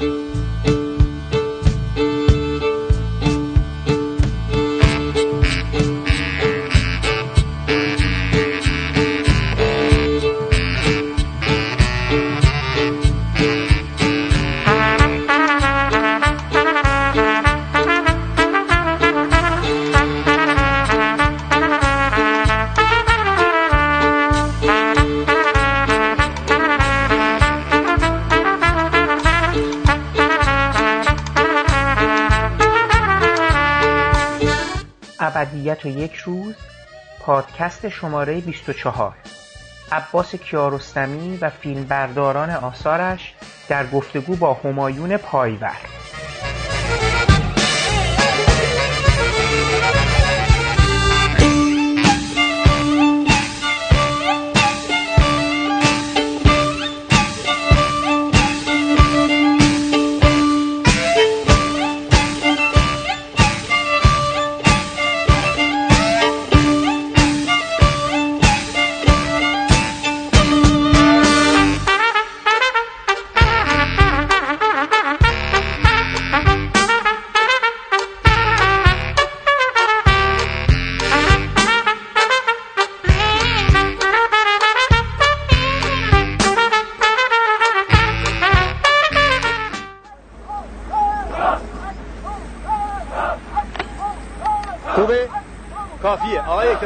ابدیت و یک روز پادکست شماره 24 عباس کیارستمی و فیلمبرداران آثارش در گفتگو با همایون پایور.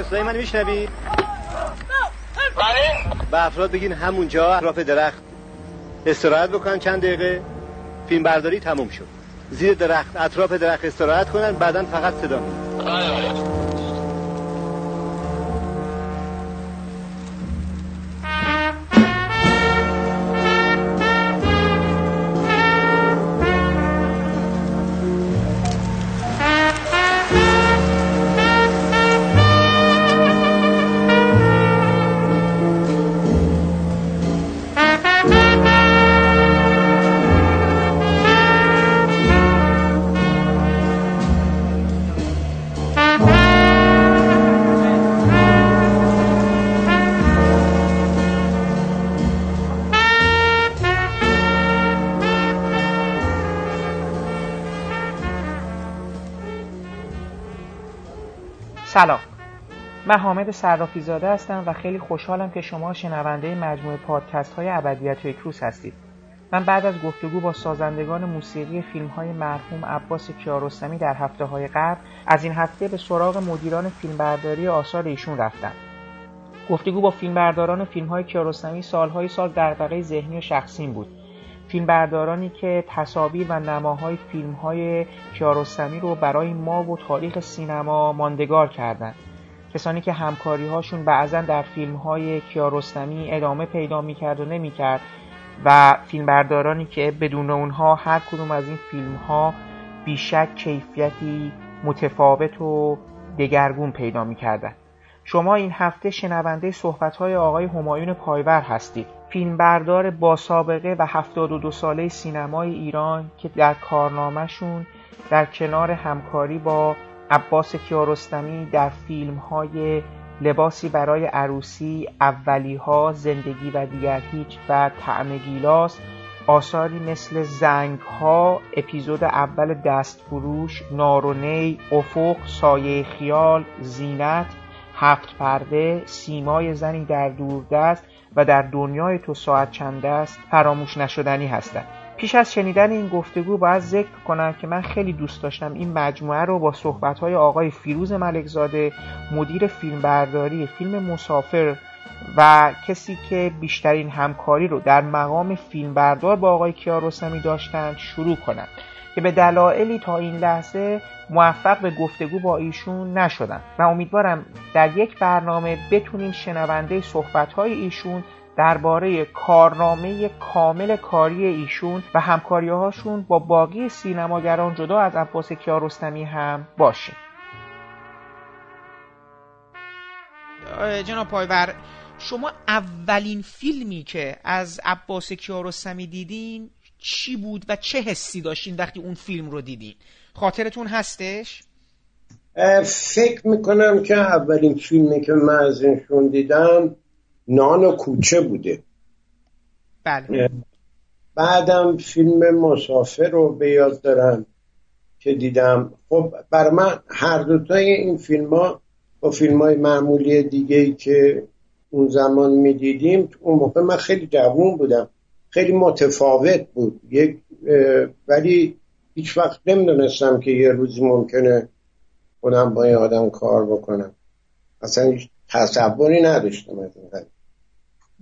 صدای من میشنوید به افراد بگین همونجا اطراف درخت. استراحت بکنن چند دقیقه. فیلم برداری تموم شد. زیر درخت اطراف درخت استراحت کنن بعدا فقط صدا. سلام. من حامد زاده هستم و خیلی خوشحالم که شما شنونده مجموعه پادکست های ابدیت و اکروس هستید. من بعد از گفتگو با سازندگان موسیقی فیلم های مرحوم عباس کیارستمی در هفته های قبل از این هفته به سراغ مدیران فیلمبرداری آثار ایشون رفتم. گفتگو با فیلمبرداران فیلم های کیارستمی سالهای سال در ذهنی و شخصیم بود. فیلمبردارانی که تصاویر و نماهای فیلم های کیارستمی رو برای ما و تاریخ سینما ماندگار کردند کسانی که همکاری هاشون بعضا در فیلم های کیارستمی ادامه پیدا می‌کرد و نمی‌کرد و فیلمبردارانی که بدون اونها هر کدوم از این فیلم ها بیشک کیفیتی متفاوت و دگرگون پیدا می‌کردن. شما این هفته شنونده صحبت های آقای همایون پایور هستید. فیلمبردار با سابقه و 72 ساله سینمای ایران که در کارنامهشون در کنار همکاری با عباس کیارستمی در فیلم های لباسی برای عروسی، اولی ها، زندگی و دیگر هیچ و طعم گیلاس آثاری مثل زنگ ها، اپیزود اول دست فروش، نارونی، افق، سایه خیال، زینت، هفت پرده، سیمای زنی در دوردست و در دنیای تو ساعت چند است فراموش نشدنی هستند پیش از شنیدن این گفتگو باید ذکر کنم که من خیلی دوست داشتم این مجموعه رو با صحبتهای آقای فیروز ملکزاده مدیر فیلمبرداری فیلم مسافر و کسی که بیشترین همکاری رو در مقام فیلمبردار با آقای کیارستمی داشتند شروع کنم. که به دلایلی تا این لحظه موفق به گفتگو با ایشون نشدم و امیدوارم در یک برنامه بتونیم شنونده صحبتهای ایشون درباره کارنامه کامل کاری ایشون و همکاریهاشون با باقی سینماگران جدا از عباس کیارستمی هم باشیم جناب پایور شما اولین فیلمی که از عباس کیارستمی دیدین چی بود و چه حسی داشتین وقتی اون فیلم رو دیدین؟ خاطرتون هستش؟ فکر می‌کنم که اولین فیلمی که من از اینشون دیدم نان و کوچه بوده. بله. بعدم فیلم مسافر رو به یاد دارم که دیدم. خب بر من هر دوتای این فیلم ها با فیلم های معمولی دیگه که اون زمان می‌دیدیم اون موقع من خیلی جوون بودم. خیلی متفاوت بود. یک ولی هیچ وقت نمی‌دونستم که یه روزی ممکنه خودم با این آدم کار بکنم. اصلا هیچ تصوری نداشتم از این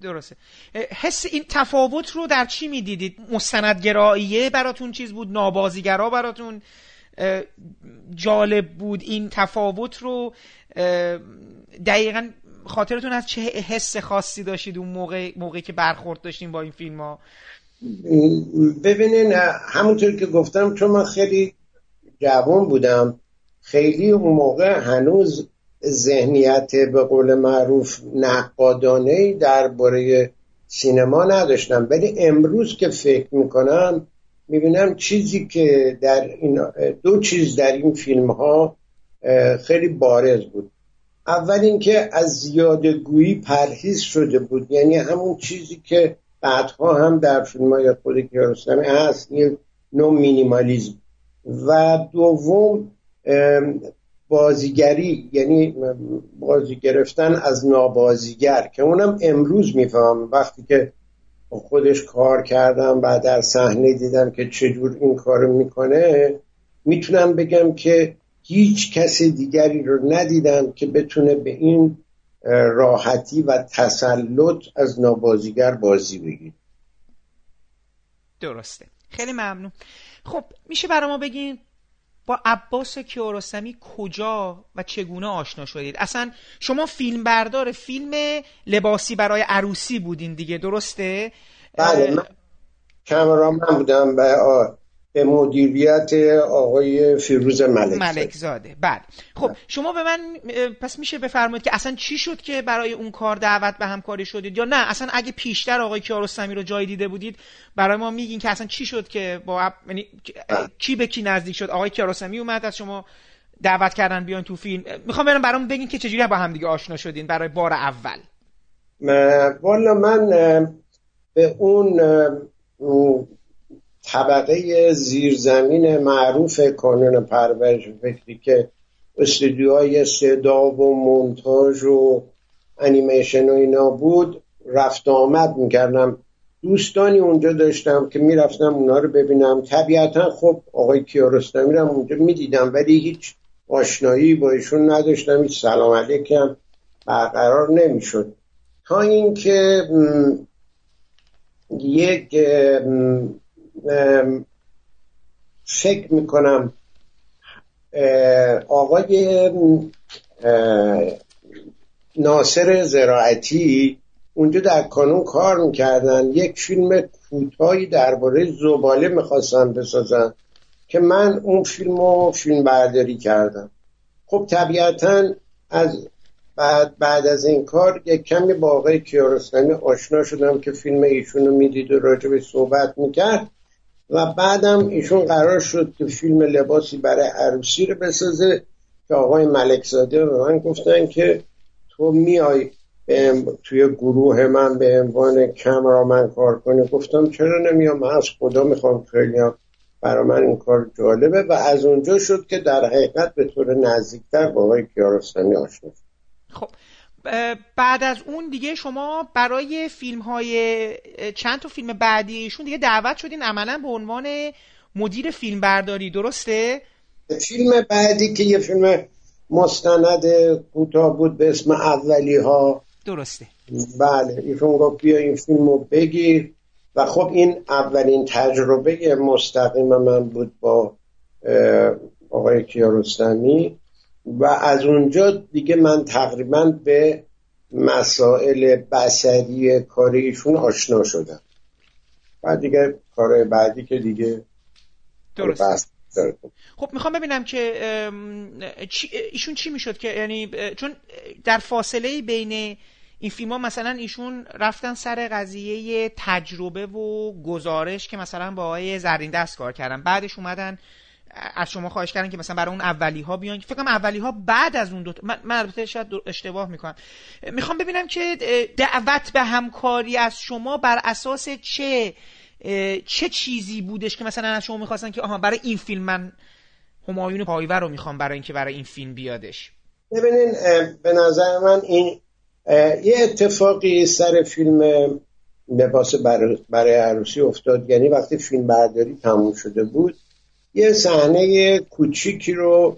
درسته. حس این تفاوت رو در چی می‌دیدید؟ مستندگراییه براتون چیز بود؟ نابازیگرا براتون؟ جالب بود این تفاوت رو؟ دقیقا خاطرتون از چه حس خاصی داشتید اون موقع موقعی که برخورد داشتیم با این فیلم ها؟ ببینین همونطور که گفتم چون من خیلی جوان بودم خیلی اون موقع هنوز ذهنیت به قول معروف نقادانه درباره سینما نداشتم. ولی امروز که فکر می‌کنم می‌بینم چیزی که در این دو چیز در این فیلم ها خیلی بارز بود. اول اینکه از زیاده گویی پرهیز شده بود. یعنی همون چیزی که بعدها هم در فیلم های خود کیارستمی هست یه نوع مینیمالیزم. و دوم بازیگری یعنی بازی گرفتن از نابازیگر که اونم امروز میفهم وقتی که خودش کار کردم و در صحنه دیدم که چجور این کارو می‌کنه می‌تونم بگم که هیچ کس دیگری رو ندیدم که بتونه به این راحتی و تسلط از نابازیگر بازی بگیر درسته. خیلی ممنون. خب میشه برای ما بگین با عباس کیارستمی کجا و چگونه آشنا شدید؟ اصلا شما فیلم بردار فیلم لباسی برای عروسی بودین دیگه درسته؟ بله من کامرامن بودم به به مدیریت آقای فیروز ملک ملک زاده. بله. خب شما به من پس میشه بفرمایید که اصلا چی شد که برای اون کار دعوت به همکاری شدید؟ یا نه اصلا اگه پیشتر آقای کیارستمی رو جای دیده بودید برای ما میگین که اصلا چی شد که با یعنی کی به کی نزدیک شد؟ آقای کیارستمی اومد از شما دعوت کردن بیان تو فیلم. می‌خوام برم برام بگین که چجوری با هم دیگه آشنا شدین برای بار اول. والا من به اون طبقه زیرزمین معروف کانون پرورش فکری که استودیوهای صدا و مونتاژ و انیمیشن و اینا بود رفت آمد می‌کردم. دوستانی اونجا داشتم که می‌رفتم اونا رو ببینم. طبیعتا خب آقای کیارستمی رو اونجا می‌دیدم ولی هیچ آشنایی با ایشون نداشتم هیچ سلام علیکم برقرار نمی‌شد. تا اینکه یک فکر می‌کنم آقای ناصر زراعتی اونجا در کانون کار می‌کردن. یک فیلم کوتاهی درباره زباله می‌خواستن بسازن که من اون فیلم رو فیلم برداری کردم. خب طبیعتا از بعد بعد از این کار یک کمی با آقای کیارستمی آشنا شدم که فیلم ایشون رو می‌دید و راجع صحبت می‌کرد. و بعدم ایشون قرار شد که فیلم لباسی برای عروسی رو بسازه که آقای ملکزاده به من گفتن که تو میای توی گروه من به عنوان کمرامن کار کنی. گفتم چرا نمیام؟ من از خدا می‌خوام خیلی برای من این کار جالبه و از اونجا شد که در حقیقت به طور نزدیکتر با آقای کیارستمی آشنا خب بعد از اون دیگه شما برای فیلم های چند تا فیلم بعدی ایشون دیگه دعوت شدین عملا به عنوان مدیر فیلم برداری درسته؟ فیلم بعدی که یه فیلم مستند کوتاه بود به اسم اولی ها درسته. بله ایشون گفت بیا این فیلم رو بگیر. و خب این اولین تجربه مستقیم من بود با آقای کیارستمی. و از اونجا دیگه من تقریبا به مسائل بسری کاریشون آشنا شدم. بعد دیگه کارهای بعدی که دیگه درست. خب می‌خوام ببینم که ایشون چی می‌شد که یعنی چون در فاصله بین این فیلم ها مثلا ایشون رفتن سر قضیه تجربه و گزارش که مثلا با آقای زرین دست کار کردن. بعدش اومدن از شما خواهش کردن که مثلا برای اون اولی ها بیان. فکر کنم اولی ها بعد از اون دو من, من البته شاید اشتباه می‌کنم. می‌خوام ببینم که دعوت به همکاری از شما بر اساس چه چه چیزی بودش که مثلا از شما می‌خواستن که آها برای این فیلم من همایون پایور رو می‌خوام برای اینکه برای این فیلم بیادش. ببینین به نظر من این یه اتفاقی سر فیلم لباس برای عروسی افتاد. یعنی وقتی فیلم برداری تموم شده بود یه صحنه کوچیکی رو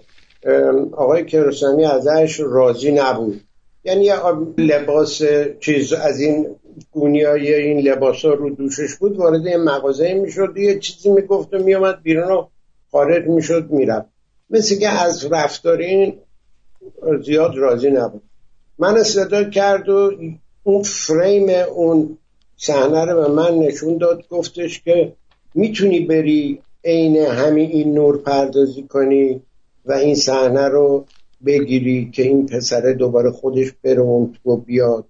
آقای کرسانی ازش راضی نبود. یعنی لباس چیز از این گونی های این لباس ها رو دوشش بود وارد این مغازه می‌شد یه چیزی می‌گفت و میامد بیرون و خارج می‌شد می‌رفت. مثل که از رفتار این زیاد راضی نبود. من صدا کرد و اون فریم اون صحنه رو به من نشون داد گفتش که می‌تونی بری عین همین این نور پردازی کنی و این صحنه رو بگیری که این پسره دوباره خودش بره اون تو بیاد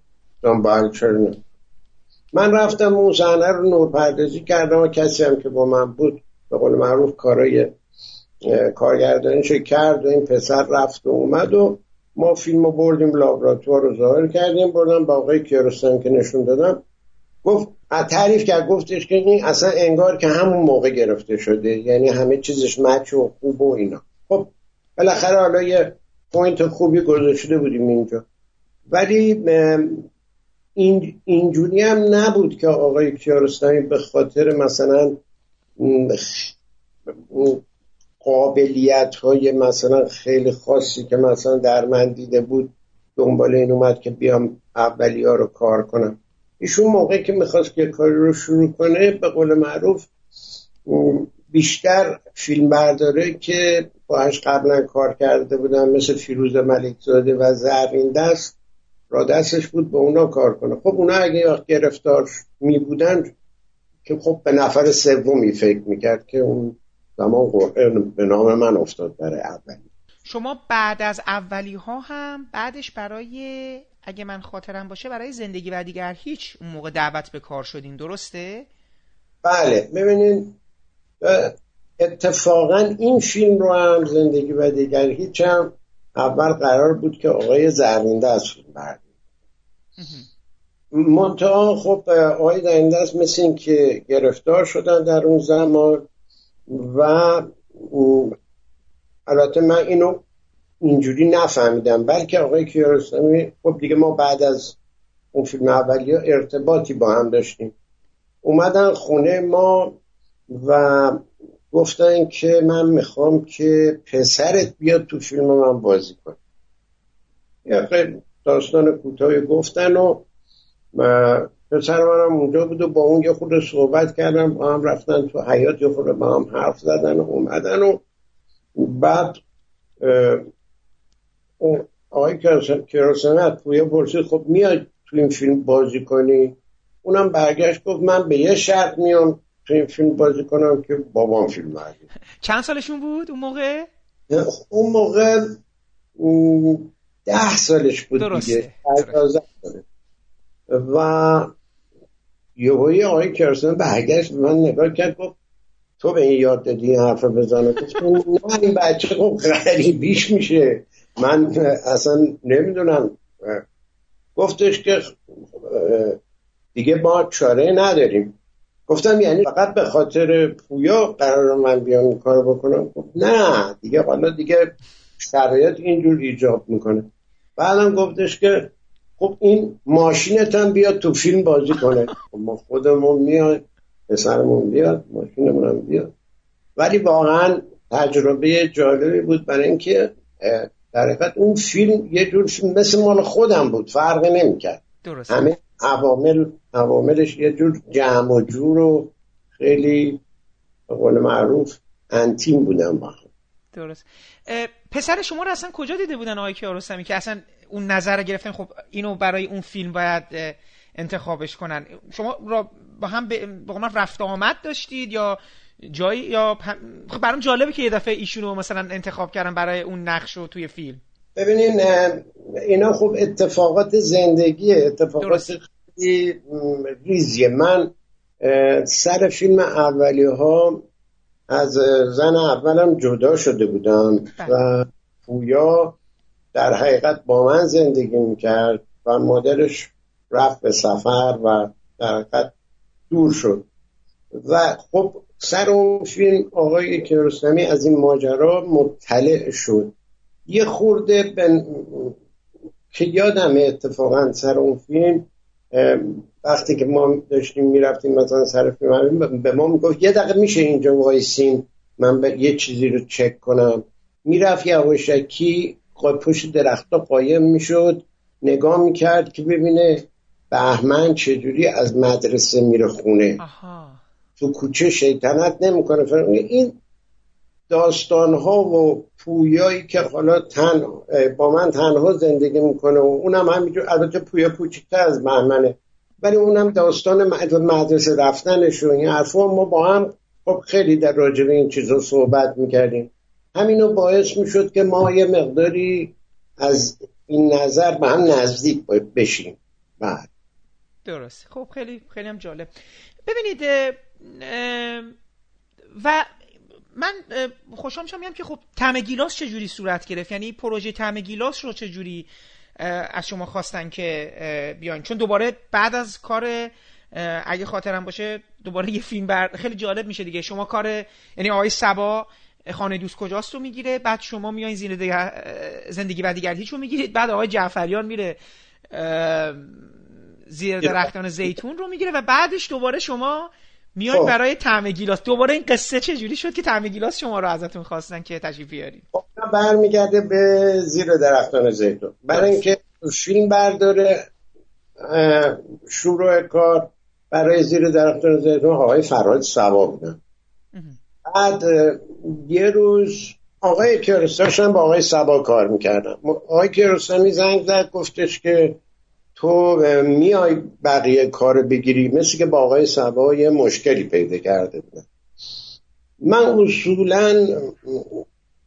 من رفتم اون صحنه رو نور پردازی کردم و کسی هم که با من بود به قول معروف کارای کارگردانیش کرد و این پسر رفت و اومد و ما فیلم بردیم لابراتوار رو ظاهر کردیم بردم با آقای کیارستان که نشون دادم. گفت تعریف کرد گفتش که این اصلا انگار که همون موقع گرفته شده یعنی همه چیزش مچ و خوب و اینا. خب بالاخره حالا یه پوینت خوبی گذاشته بودیم اینجا. ولی این اینجوری هم نبود که آقای کیارستانی به خاطر مثلا قابلیت های مثلا خیلی خاصی که مثلا در من دیده بود دنبال این اومد که بیام اولی ها رو کار کنم. ایشون موقعی که می‌خواست که کاری رو شروع کنه به قول معروف بیشتر فیلم برداره که باهاش قبلا کار کرده بودن مثل فیروز ملکزاده و زرین دست را دستش بود به اونا کار کنه. خب اونا اگه گرفتار می بودن که خب به نفر سومی فکر می‌کرد که اون زمان به نام من افتاد برای اولی. شما بعد از اولی ها هم بعدش برای اگه من خاطرم باشه برای زندگی و دیگر هیچ اون موقع دعوت به کار شدین درسته؟ بله. ببینین اتفاقا این فیلم رو هم زندگی و دیگر هیچ هم اول قرار بود که آقای زرینده از فیلم بردیم منتها خب آقای زرینده است مثل این که گرفتار شدن در اون زمان و البته من اینو اینجوری نفهمیدم. بلکه آقای کیارستمی خب دیگه ما بعد از اون فیلم اولی ارتباطی با هم داشتیم. اومدن خونه ما و گفتن که من می‌خوام که پسرت بیاد تو فیلم من بازی کنه. یه داستان کوتاهی گفتن و پسر منم اونجا بود و با اون یه خود صحبت کردم با هم رفتن تو حیات یه خود با هم حرف زدن و اومدن و بعد آقای کراسنت پویا پرسید خب میاد تو این فیلم بازی کنی؟ اونم برگشت گفت من به یه شرط میام تو این فیلم بازی کنم که بابام فیلم بردی چند سالشون بود اون موقع؟ اون موقع ده سالش بود درسته. دیگه و یهویی آقای کرسن برگشت من نگاه کرد گفت تو به این یاد دادی این حرف بزنه. نه این بچه خب غریبیش میشه. من اصلا نمی‌دونم گفتش که دیگه ما چاره نداریم. گفتم یعنی فقط به خاطر پویا قرار من بیام این کارو بکنم؟ نه دیگه حالا دیگه شرایط اینجور ایجاب می‌کنه. بعدم گفتش که خب این ماشینت هم بیاد تو فیلم بازی کنه. خب ما خودمون میاد پسرمون بیاد ماشینمون هم بیاد. ولی واقعا تجربه جالبی بود برای اینکه در حقیقت اون فیلم یه جور فیلم مثل مال خودم بود فرقی نمی‌کرد. همه عوامل عواملش یه جور جمع و جور و خیلی به قول معروف انتیم بودن با هم. درست. پسر شما رو اصلا کجا دیده بودن آقای کیارستمی که اصلا اون نظر رو گرفتن؟ خب اینو برای اون فیلم باید انتخابش کنن. شما را با هم به رفت آمد داشتید یا جایی یا خب برام جالبه که یه دفعه ایشونو مثلا انتخاب کردن برای اون نقش رو توی فیلم. ببینین اینا خب اتفاقات زندگی اتفاقات خیلی ریزیه. من سر فیلم اولی ها از زن اولم جدا شده بودم بله. و پویا در حقیقت با من زندگی می‌کرد و مادرش رفت به سفر و در حقیقت دور شد. و خب سر اون فیلم آقای کیارستمی از این ماجرا مطلع شد. یه خورده بن... که یادم اتفاقا سر اون فیلم وقتی که ما داشتیم می‌رفتیم مثلا سر فیلم به ما می‌گفت یه دقیقه میشه اینجا وایسین من یه چیزی رو چک کنم. می‌رفت یواشکی پشت درختها قایم می‌شد نگاه می‌کرد که ببینه بهمن چجوری از مدرسه میره خونه. تو کوچه شیطنت نمی‌کنه. این داستان ها و پویایی که حالا تن با من تنها زندگی می‌کنه و اونم همینجور البته پویا کوچکتر از بهمنه ولی اونم داستان مدرسه رفتنش و این حرفا ما با هم خب خیلی در راجع این چیزا صحبت می‌کردیم. همینو باعث می‌شد که ما یه مقداری از این نظر به هم نزدیک بشیم. بعد. درست خب خیلی خیلی هم جالب. ببینید و من خوشحال میشم که خب طعم گیلاس چجوری صورت گرفت؟ یعنی پروژه طعم گیلاس رو چجوری از شما خواستن که بیاین؟ چون دوباره بعد از کار اگه خاطرم باشه دوباره یه فیلم بر خیلی جالب میشه دیگه. شما کار یعنی آقای سبا خانه دوست کجاست رو می‌گیره بعد شما میایین زیر زندگی و دیگر هیچ رو می‌گیرید بعد آقای جعفریان میره زیر درختان زیتون رو می‌گیره و بعدش دوباره شما میایید خب. برای طعم گیلاس. دوباره این قصه چجوری شد که طعم گیلاس شما رو ازتون خواستن که تشریف بیارید؟ خب، برمیگرده به زیر درختان زیتون. برای اینکه فیلم برداره شروع کار برای زیر درختان زیتون. آقای فراد سوا بودن بعد یه روز آقای کیارستان با آقای سبا کار می‌کردن. آقای کیارستانی زنگ زد گفتش که تو میای بقیه کار بگیری مثل که با آقای سبا یه مشکلی پیدا کرده بودن من اصولا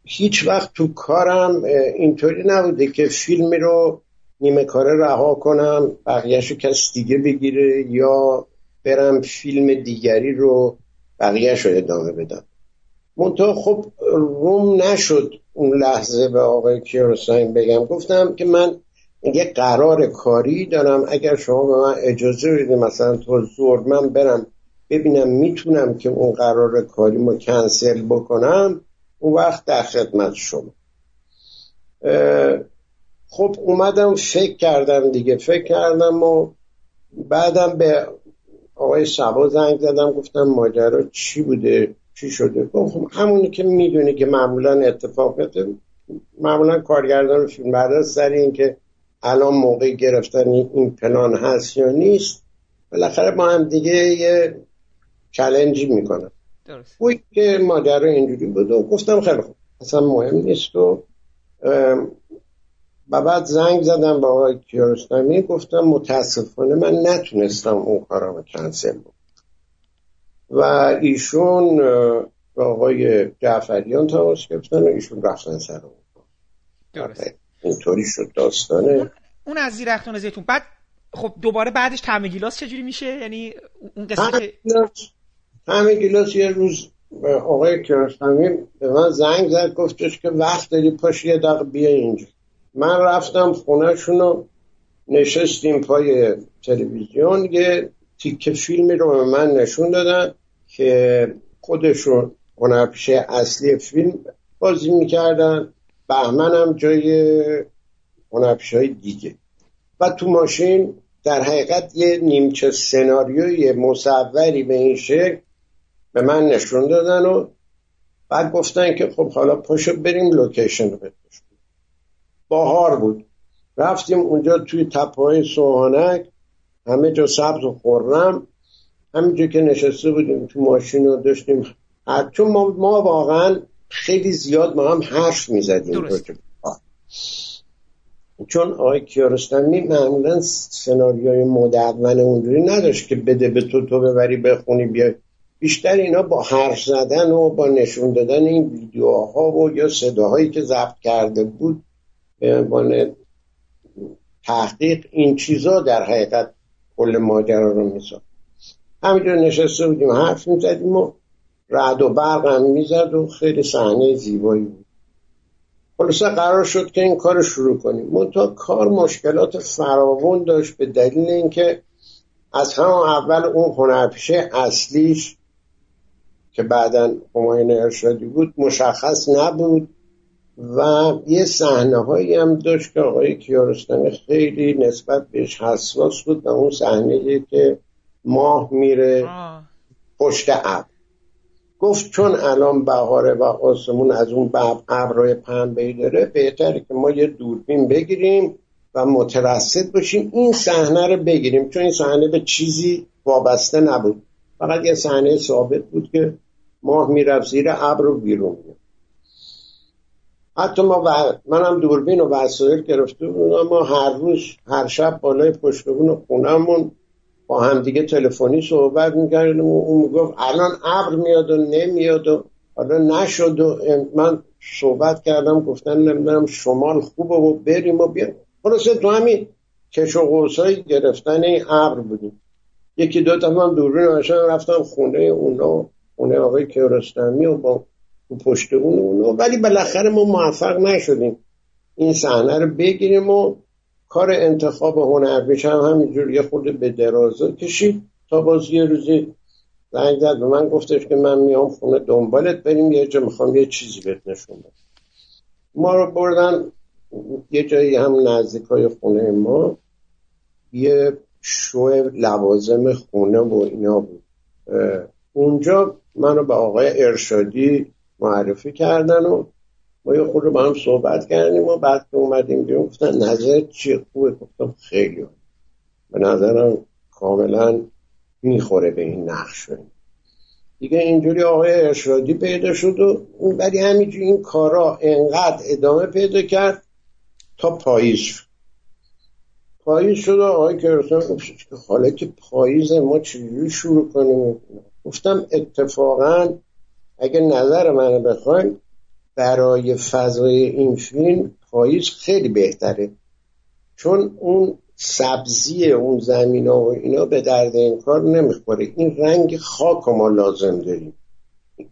هیچ وقت تو کارم اینطوری نبوده که فیلمی رو نیمه کاره رها کنم بقیهش کس دیگه بگیره یا برم فیلم دیگری رو بقیهش رو ادامه بدم. منتها خب روم نشد اون لحظه به آقای کیارستانی بگم. گفتم که من یه قرار کاری دارم. اگر شما به من اجازه بدید مثلا تو زور من برم ببینم می‌تونم که اون قرار کاری ما کنسل بکنم اون وقت در خدمت شما. خب اومدم فکر کردم دیگه. فکر کردم و بعدم به آقای سبا زنگ زدم گفتم ماجرا چی بوده؟ چی شده؟ خب همونی که می‌دونی که معمولا اتفاق میفته معمولا کارگردان فیلم بردار سر این که الان موقع گرفتن این پلان هست یا نیست بالاخره با هم دیگه یه چلنجی می‌کنن. درست که ماجرا اینجوری بود و گفتم خیلی خوب اصلا مهم نیست و و بعد زنگ زدم با آقای کیارستمی گفتم متاسفانه من نتونستم اون کارامو کنسل بود و ایشون با آقای جعفریان تماس گرفتن و ایشون رفتن سر اون درست اینطوری شد داستانه. اون از زیر اختان زیتون. بعد خب دوباره بعدش طعم گیلاس چجوری میشه؟ یعنی اون قصه طعم گیلاس یه روز آقای کیارستمی به من زنگ زد گفتش که وقت داری پاش یه دقیقه بیا اینجا. من رفتم خونهشون رو نشستیم پای تلویزیون. یه تیکه فیلمی رو به من نشون دادن که خودشون هنرپیشه اصلی فیلم بازی می‌کردن. بهمن هم جای هنرپیشه های دیگه. و تو ماشین در حقیقت یه نیمچه سناریوی مصوری به این شکل به من نشون دادن و بعد گفتن که خب حالا پاشو بریم لوکیشن رو باهار بود. رفتیم اونجا توی تپه سوهانک. همه جا سبز و خورم همینجا که نشسته بودیم تو ماشین رو داشتیم. چون ما, ما واقعا خیلی زیاد ما هم حرف می‌زدیم چون آقای کیارستمی معمولا سناریوی مدون اونجوری نداشت که بده به تو تو ببری بخونی بیای. بیشتر اینا با حرف زدن و با نشون دادن این ویدیوها و یا صداهایی که ضبط کرده بود به عنوان تحقیق این چیزا در حقیقت کل ماجرا رو میساد همینجور نشسته بودیم حرف می‌زدیم و رعد و برق هم می‌زد و خیلی صحنه زیبایی بود. خلاصه قرار شد که این کار شروع کنیم. منتها کار مشکلات فراوان داشت به دلیل اینکه از همون اول اون هنرپیشه اصلیش که بعدا هماین ارشادی بود مشخص نبود و یه صحنه هایی هم داشت که آقای کیارستمی خیلی نسبت بهش حساس بود و اون صحنه که ماه میره پشت ابر. گفت چون الان بهاره و آسمون از اون ابرای پنبهی داره بهتره که ما یه دوربین بگیریم و مترصد باشیم این صحنه رو بگیریم. چون این صحنه به چیزی وابسته نبود. فقط یه صحنه ثابت بود که ماه می‌رفت زیر ابر رو بیرون میاد حتی ما و... منم دوربین و وسایل گرفته بودم ما هر روز هر شب بالای پشتبون خونمون با همدیگه تلفنی صحبت می‌کردیم و اون می‌گفت الان ابر میاد و نمیاد و حالا نشد و من صحبت کردم گفتن نمی‌دونم شمال خوبه و بریم و بیاریم خلاصه تو همین کش و گرفتن این ابر بودیم. یکی دو تا من دوربین رفتم خونه اونا خونه آقای کیارستمی و با پشت اون اونا. ولی بالاخره ما موفق نشدیم. این صحنه رو بگیریم و کار انتخاب هنرپیشه هم همینجور یه خورده به درازا کشید. تا باز یه روزی زنگ زد به من گفتش که من میام خونه دنبالت بریم یه جا می‌خوام یه چیزی بهت نشون ما رو بردن یه جایی هم نزدیک های خونه ما. یه شو لوازم خونه و اینا بود. اونجا منو به آقای ارشادی معرفی کردن و ما یه خود با هم صحبت کردیم و بعد که اومدیم بیرون گفتن نظر چی خوبه. گفتم خیلی به نظرم کاملا می‌خوره به این نقش دیگه اینجوری آقای ارشادی پیدا شد و ولی همینجوری این کارا انقدر ادامه پیدا کرد تا پاییز پاییز شد و آقای کرسان گفت که حالا که پاییز ما چجوری شروع کنیم؟ گفتم اتفاقا اگه نظر منو بخوایم برای فضای این فیلم پاییز خیلی بهتره. چون اون سبزی اون زمین ها و اینا به درد این کار نمی‌خوره. این رنگ خاک ما لازم داریم.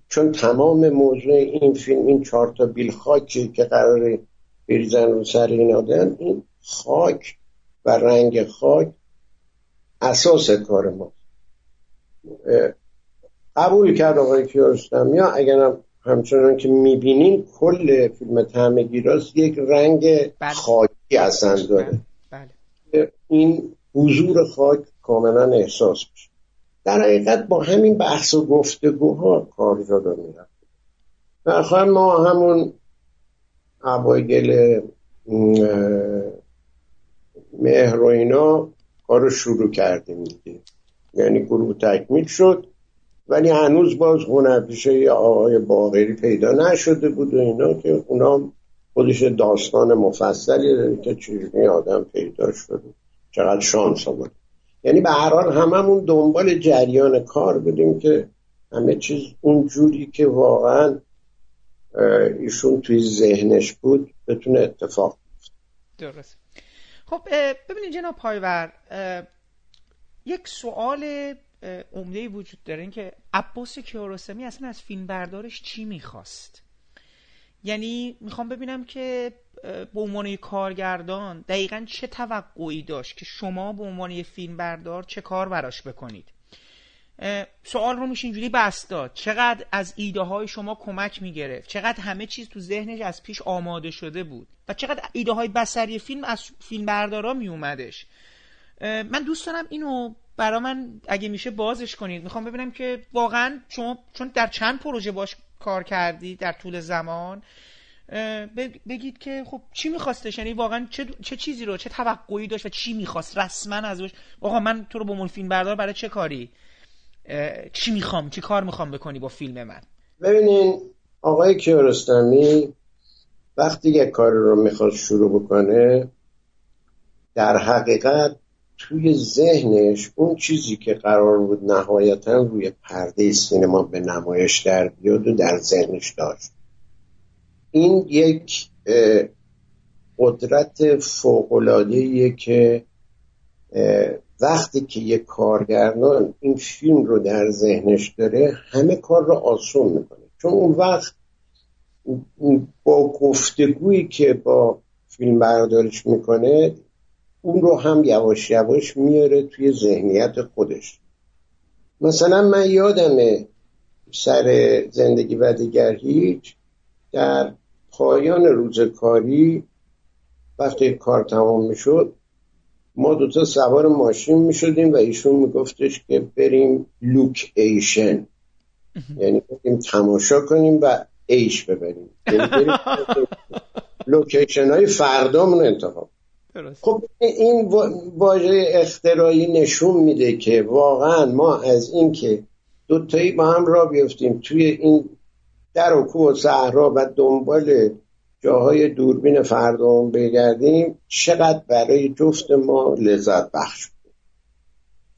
چون تمام موضوع این فیلم این چهار تا بیل خاکی که قراره بریزن رو سر این آدم این خاک و رنگ خاک اساس کار ما. قبول کرد آقای کیارستمی؟ ها اگرم همچنان که می‌بینیم کل فیلم تعم گیراز یک رنگ بله. خاکی اصلا داره بله. بله. این حضور خاک کاملا احساس میشه در حقیقت با همین بحث و گفتگوها کار جدا می‌رفت ما همون اوایل مهر و اینا کارو شروع کردیم دیگه یعنی گروه تکمیل شد ولی هنوز باز هنرپیشه آقای باغری پیدا نشده بود و اینا که اونا خودش داستان مفصلی داره که چجوری آدم پیدا شده. چقدر شانس آورد. یعنی به هر حال هممون دنبال جریان کار بودیم که همه چیز اونجوری که واقعا ایشون توی ذهنش بود بتونه اتفاق درست خب ببینید جناب پایور یک سوال عمده وجود داره این که عباس کیارستمی اصلا از فیلم بردارش چی می‌خواست؟ یعنی می‌خوام ببینم که به عنوان کارگردان دقیقا چه توقعی داشت که شما به عنوان فیلم بردار چه کار براش بکنید؟ سوال رو میشه اینجوری بست داد. چقدر از ایده های شما کمک می‌گرفت؟ چقدر همه چیز تو ذهنش از پیش آماده شده بود؟ و چقدر ایده های بسری فیلم از فیلم بردارا می اومدش من دوست دارم اینو برا من اگه میشه بازش کنید. می‌خوام ببینم که واقعا شما چون در چند پروژه باش کار کردی در طول زمان بگید که خب چی میخواستش؟ یعنی واقعا چه, چه چیزی رو چه توقعی داشت و چی می‌خواست؟ رسما ازش آقا من تو رو به فیلم بردار برای چه کاری؟ چی می‌خوام؟ چی کار می‌خوام بکنی با فیلم من؟ ببینین آقای کیارستمی وقتی یک کار رو می‌خواد شروع بکنه در حقیقت توی ذهنش اون چیزی که قرار بود نهایتا روی پرده سینما به نمایش در بیاد و در ذهنش داشت. این یک قدرت فوقلادهیه که وقتی که یک کارگردان این فیلم رو در ذهنش داره همه کار رو آسون می‌کنه. چون اون وقت با گفتگویی که با فیلم بردارش می‌کنه اون رو هم یواش یواش میاره توی ذهنیت خودش. مثلا من یادمه سر زندگی و دیگر هیچ در پایان روز کاری وقتی کار تمام می‌شد ما دوتا سوار ماشین می‌شدیم و ایشون میگفتش که بریم لوک ایشن یعنی بریم تماشا کنیم و ایش ببریم. یعنی لوکیشن های فردامون انتخاب خب این واژه اختراعی نشون میده که واقعا ما از اینکه دوتایی با هم را بیفتیم توی این در و کوه و صحرا و دنبال جاهای دوربین فردام بگردیم چقدر برای جفت ما لذت بخش بود.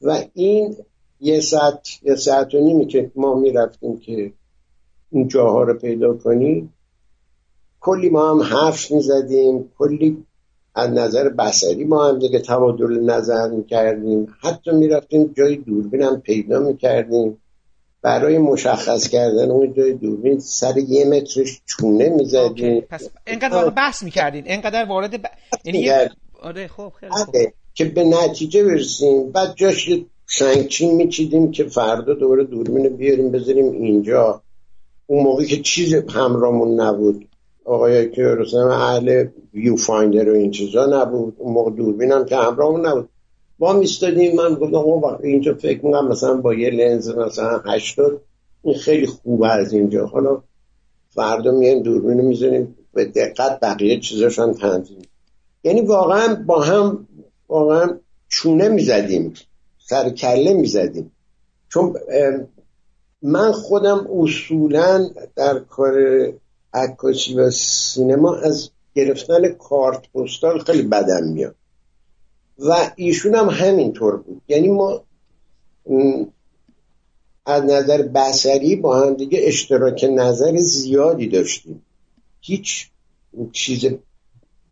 و این یه ساعت یه ساعت و نیمی که ما می‌رفتیم که این جاها رو پیدا کنیم کلی ما هم حرف می‌زدیم کلی از نظر بسری ما هم دیگه تبادل نظر می‌کردیم. حتی می‌رفتیم جای دوربین هم پیدا می‌کردیم. برای مشخص کردن اون جای دوربین سر یه مترش چونه می‌زدیم. پس انقدر بحث می‌کردین. انقدر وارد ب... یعنی آره خب خیلی خوب. که به نتیجه برسیم. بعد جاش سنگچین میچیدیم که فردا دوباره دوربین بیاریم بذاریم اینجا. اون موقعی که چیز همرامون نبود. آقای که رسنم اهل ویو فایندر و این چیزا نبود. اون موقع دوربین هم که همراهمون نبود. ما میستادیم من گفتم وقت اینجا فکر می‌کنم مثلا با یه لنز مثلا هشتاد این خیلی خوبه از اینجا. حالا فردا میایم دوربین می‌زنیم. به دقت بقیه چیزاشان تنظیم. یعنی واقعا با هم واقعا چونه می‌زدیم سر کله می‌زدیم. چون من خودم اصولا در کار عکاسی و سینما از گرفتن کارت پستال خیلی بدم میاد. و ایشون هم همینطور بود. یعنی ما از نظر بسری با هم دیگه اشتراک نظر زیادی داشتیم. هیچ چیز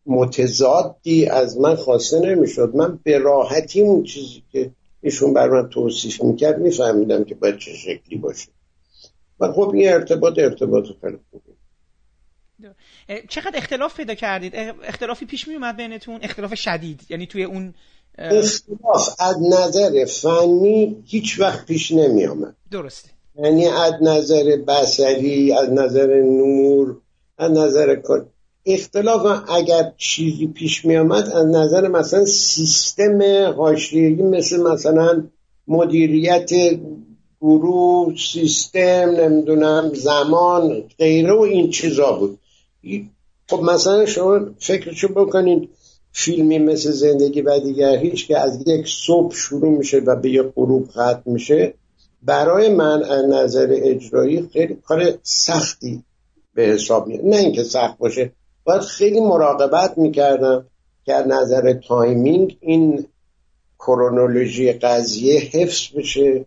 متضادی از من خواسته نمی‌شد. من به راحتی اون چیزی که ایشون بر من توصیف می‌کرد میفهمیدم که باید چه شکلی باشه. و خب این ارتباط ارتباط خیلی خوبی چقدر اختلاف پیدا کردید؟ اختلافی پیش می اومد بینتون؟ اختلاف شدید؟ یعنی توی اون اختلاف از نظر فنی هیچ وقت پیش نمی آمد درسته. یعنی از نظر بسری از نظر نور از نظر کار. اختلاف اگر چیزی پیش می آمد از نظر مثلا سیستم حاشیه‌ای مثل مثلا مدیریت گروه سیستم نمی‌دونم زمان غیره و این چیزا بود. خب مثلا شما فکرشو بکنید فیلمی مثل زندگی و دیگر هیچ که از یک صبح شروع میشه و به یک غروب ختم میشه. برای من از نظر اجرایی خیلی کار سختی به حساب میاد. نه اینکه سخت باشه باید خیلی مراقبت می‌کردم که از نظر timing این chronology قضیه حفظ بشه.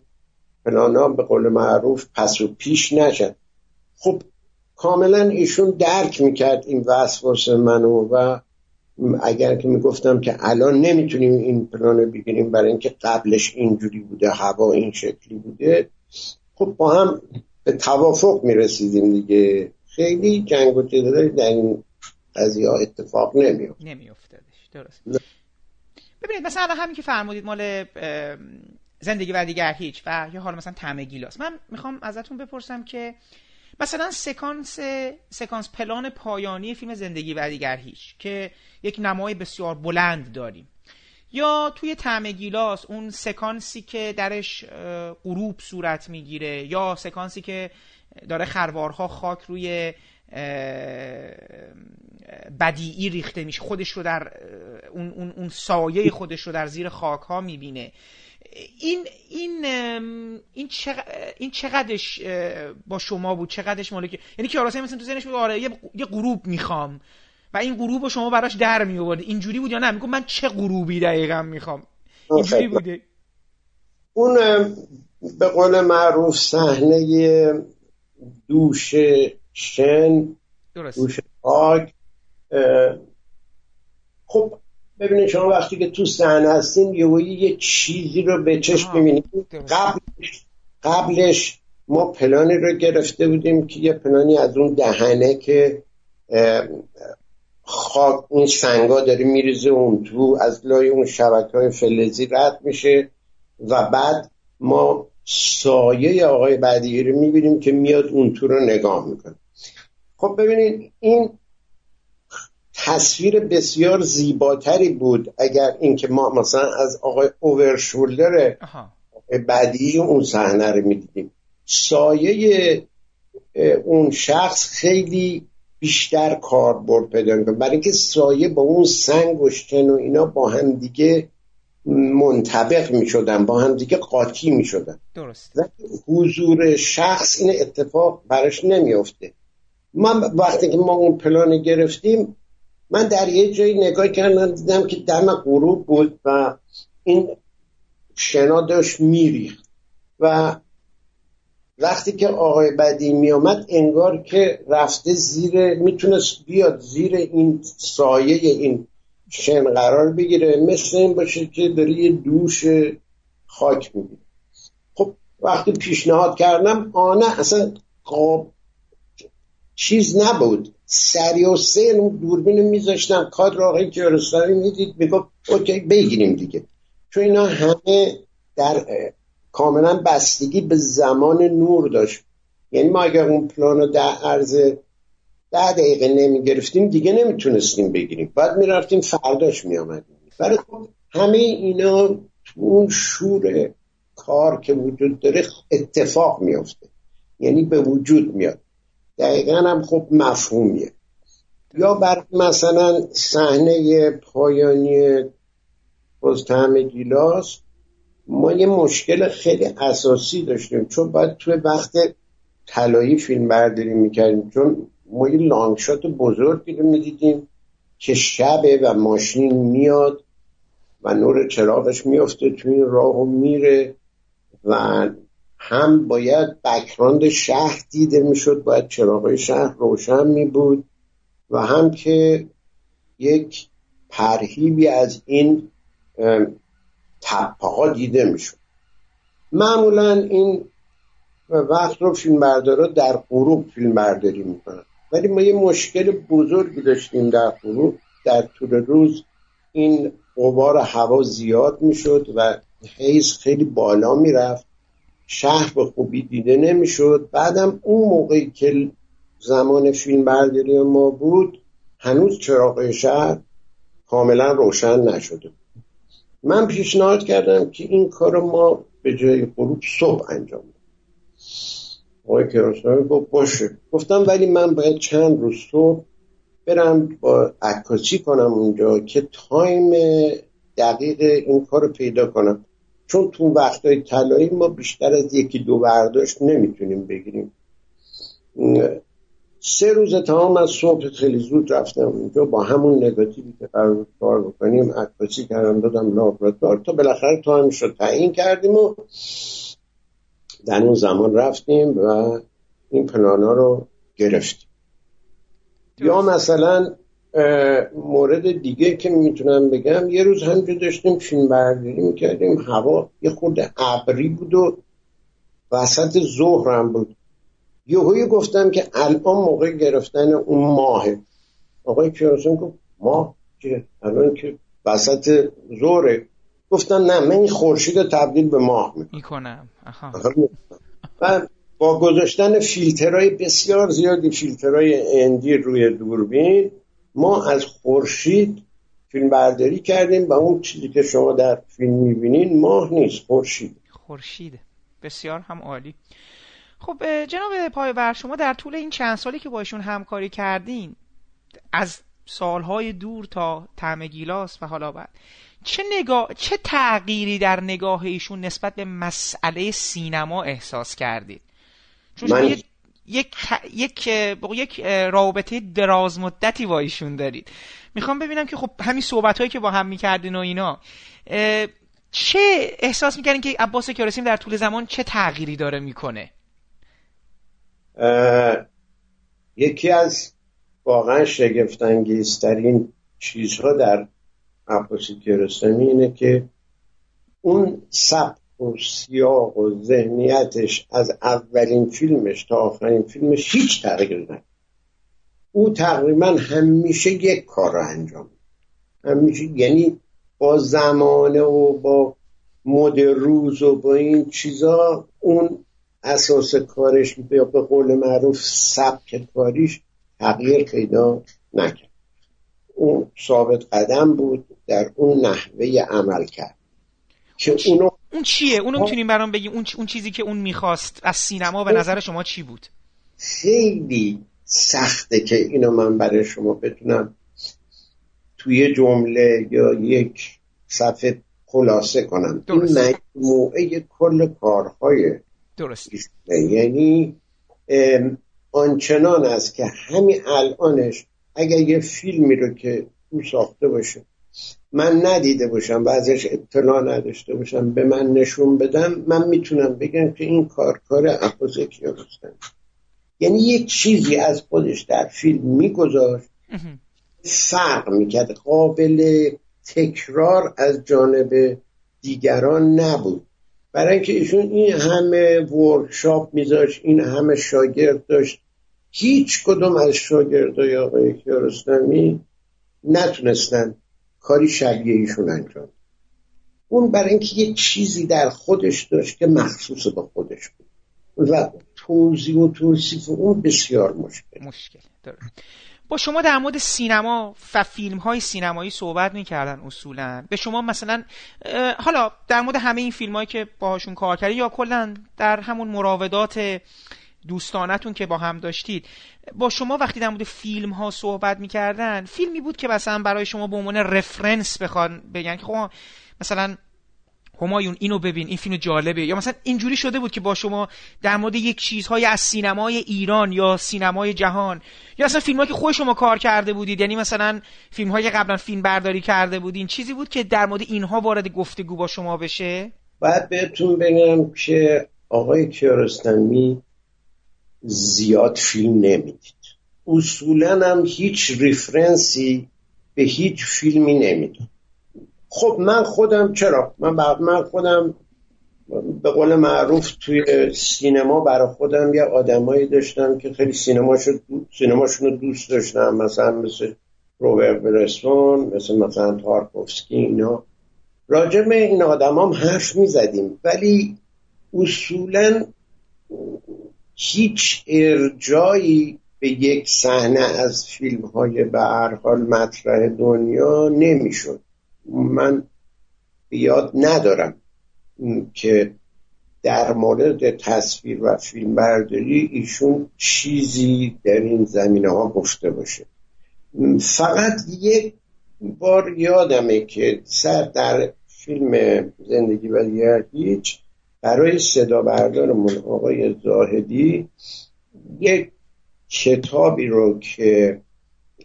پلان‌ها به قول معروف پس و پیش نشد خب کاملا ایشون درک می‌کرد این وسواس منو و اگر که می‌گفتم که الان نمی‌تونیم این پلان بگیریم برای اینکه قبلش اینجوری بوده هوا این شکلی بوده خب با هم به توافق می‌رسیدیم دیگه. خیلی جنگ و در این قضیه اتفاق نمیفت نمیافتادش. درست. ببینید مثلا همین که فرمودید مال زندگی و دیگر هیچ و یا حالا مثلا طعم گیلاس. من می‌خوام ازتون بپرسم که مثلا سکانس سکانس پلان پایانی فیلم زندگی و دیگر هیچ که یک نمای بسیار بلند داریم. یا توی طعم گیلاس اون سکانسی که درش غروب صورت می‌گیره یا سکانسی که داره خروارها خاک روی بدیعی ریخته میشه خودش رو در اون, اون, اون سایه خودش رو در زیر خاک ها می‌بینه. این این این این چقدرش با شما بود؟ چقدرش مالک؟ یعنی کیارستمی مثلا تو ذهنش بود آره یه, یه غروب می‌خوام. و این غروب رو شما براش در می آورد اینجوری بود یا نه؟ میگم من چه غروبی دقیقا می‌خوام؟ اینجوری بوده اون به قول معروف صحنه دوش شن درست. دوش آگ خب ببینید شما وقتی که تو صحنه هستین یه یه چیزی رو به چشم می‌بینید. قبلش قبلش ما پلانی رو گرفته بودیم که یه پلانی از اون دهنه که خاک این سنگا داره میریزه اون تو از لای اون شبکه های فلزی رد میشه و بعد ما سایه آقای بعدی رو می‌بینیم که میاد اون تو رو نگاه می‌کنه. خب ببینید این تصویر بسیار زیباتری بود اگر اینکه ما مثلا از آقای اوورشولدر بعدی اون صحنه رو می‌دیدیم. سایه اون شخص خیلی بیشتر کاربرد پیدا می‌کنه. برای اینکه سایه با اون سنگ و شن و اینا با هم دیگه منطبق می‌شدن با هم دیگه قاطی می‌شدن. درست. حضور شخص این اتفاق براش نمیافته. من وقتی که ما اون پلان گرفتیم من در یه جایی نگاه کردم دیدم که دم غروب بود و این شنا داشت میریخت. و وقتی که آقای بدی میامد انگار که رفته زیر می‌تونست بیاد زیر این سایه این شن قرار بگیره. مثل این باشه که داره یه دوش خاک می‌گیره خب وقتی پیشنهاد کردم آنه اصلا قاب چیز نبود. سری و سه دوربین میذاشتم کادر آقای کیارستانی می‌دید می‌گفت اوکی بگیریم دیگه. چون اینا همه در کاملا بستگی به زمان نور داشت. یعنی ما اگر اون پلانو در عرض ده دقیقه نمی گرفتیم دیگه نمی‌تونستیم بگیریم. بعد می‌رفتیم فرداش میامدیم برای خب همه اینا تو اون شور کار که وجود داره اتفاق میافته. یعنی به وجود میاد. دقیقا هم خب مفهومیه. یا بر مثلا صحنه پایانی بازتهم گیلاس ما یه مشکل خیلی اساسی داشتیم. چون باید توی وقت طلایی فیلم برداری می‌کردیم. چون ما یه لانگشات بزرگی رو می‌دیدیم که شبه و ماشین میاد و نور چراغش میفته توی این راه و میره و هم باید بکراند شهر دیده می‌شد باید چراغای شهر روشن می بود و هم که یک پرهیبی از این تپه ها دیده می‌شد. معمولا این وقت رو فیلم در غروب فیلم برداری می‌کنن. ولی ما یه مشکل بزرگی داشتیم در غروب در طول روز این غبار هوا زیاد می‌شد و حیز خیلی بالا می‌رفت. شهر به خوبی دیده نمی‌شد. بعدم اون موقعی که زمان فیلم برداری ما بود هنوز چراغ شهر کاملا روشن نشده من پیشنهاد کردم که این کار ما به جای غروب صبح انجام بدیم. آقای کراسناوی گفت باشه. گفتم ولی من باید چند روز صبح برم با عکاسی کنم اونجا که تایم دقیق این کار رو پیدا کنم. چون تو وقتای طلایی ما بیشتر از یکی دو برداشت نمی‌تونیم بگیریم. سه روز تمام از صبح خیلی زود رفتم اونجا با همون نگاتیوی که قرار کار بکنیم عکاسی کردم دادم لابراتوار. تا بالاخره تا هم شد تعیین کردیم و در اون زمان رفتیم و این پلانا رو گرفتیم. یا مثلا مورد دیگه که می‌تونم بگم یه روز همجا داشتیم فیلم برداری می‌کردیم هوا یه خورده ابری بود و وسط ظهر هم بود. یهویی گفتم که الان موقع گرفتن اون ماهه. آقای کیارسون گفت ماه که الان که وسط ظهره. گفتم نه من این خورشید تبدیل به ماه می‌کنم. و با گذاشتن فیلترهای بسیار زیادی فیلترهای اندی روی دوربین ما از خورشید فیلم برداری کردیم و اون چیزی که شما در فیلم می‌بینین ماه نیست خورشید. خورشید. بسیار هم عالی. خب جناب پایور شما در طول این چند سالی که باشون همکاری کردین از سالهای دور تا تعم گیلاس و حالا بعد چه نگاه چه تغییری در نگاه ایشون نسبت به مسئله سینما احساس کردید چون من... یک یک یک رابطه دراز مدتی با ایشون دارید. می‌خوام ببینم که خب همین صحبت هایی که با هم می‌کردین و اینا چه احساس می‌کردین که عباس کیارستمی در طول زمان چه تغییری داره می‌کنه؟ یکی از واقعا شگفتانگیزترین چیزها در عباس کیارستمی اینه که اون سب و سیاق و ذهنیتش از اولین فیلمش تا آخرین فیلمش هیچ تغییر نکرد. او تقریبا همیشه یک کار رو انجام همیشه یعنی با زمانه و با مد روز و با این چیزا اون اساس کارش یا به قول معروف سبک کاریش تغییر پیدا نکرد. اون ثابت قدم بود در اون نحوه عمل کرد. که اونو اون چیه؟ اونو می‌تونیم برام بگیم اون, اون چیزی که اون می‌خواست از سینما به نظر شما چی بود؟ خیلی سخته که اینو من برای شما بتونم توی جمله یا یک صفحه خلاصه کنم. درست. این مجموعه کل کارهای درست یعنی آنچنان است که همین الانش اگر یه فیلمی رو که او ساخته باشه من ندیده باشم و ازش اطلاع نداشته باشم به من نشون بدم من می‌تونم بگم که این کار کار عباس کیارستمی یعنی یک چیزی از خودش در فیلم میگذاشت فرق می‌کرد. قابل تکرار از جانب دیگران نبود. برای اینکه ایشون این همه ورکشاپ میذاشت این همه شاگرد داشت هیچ کدوم از شاگردای آقای کیارستمی نتونستن کاری شبیه ایشون انجام اون برای اینکه یه چیزی در خودش داشت که مخصوص به خودش بود. و توضیح و توصیف اون بسیار مشکل. مشکل با شما در مورد سینما و فیلم های سینمایی صحبت می‌کردن اصولا. به شما مثلا حالا در مورد همه این فیلم هایی که باهاشون کار کردید یا کلا در همون مراودات دوستانتون که با هم داشتید. با شما وقتی در مورد فیلم ها صحبت می‌کردن فیلمی بود که مثلا برای شما به عنوان رفرنس بخوان بگن که خب مثلا همایون اینو ببین این فیلم جالبه. یا مثلا اینجوری شده بود که با شما در مورد یک چیزهای از سینمای ایران یا سینمای جهان یا اصلا فیلم که خود شما کار کرده بودید یعنی مثلا فیلم که قبلا فیلم برداری کرده بودین چیزی بود که در مورد اینها وارد گفتگو با شما بشه؟ بعد بهتون بگم که آقای کیارستمی زیاد فیلم نمی‌دید. اصولا هم هیچ ریفرنسی به هیچ فیلمی نمی‌دید. خب من خودم چرا؟ من, من خودم به قول معروف توی سینما برای خودم یه آدمایی داشتم که خیلی سینماشو سینماشون رو دوست داشتم. مثلا مثل روبرت برسون مثل مثلا تارکوفسکی اینا. راجع این آدم هم حرف می‌زدیم. ولی اصولا هیچ ارجایی به یک صحنه از فیلم های به هر حال مطرح دنیا نمی‌شد. من یاد ندارم که در مورد تصویر و فیلم برداری ایشون چیزی در این زمینه ها گفته باشه. فقط یک بار یادمه که سر در فیلم زندگی و هیچ برای صدا بردارمون آقای زاهدی یک کتابی رو که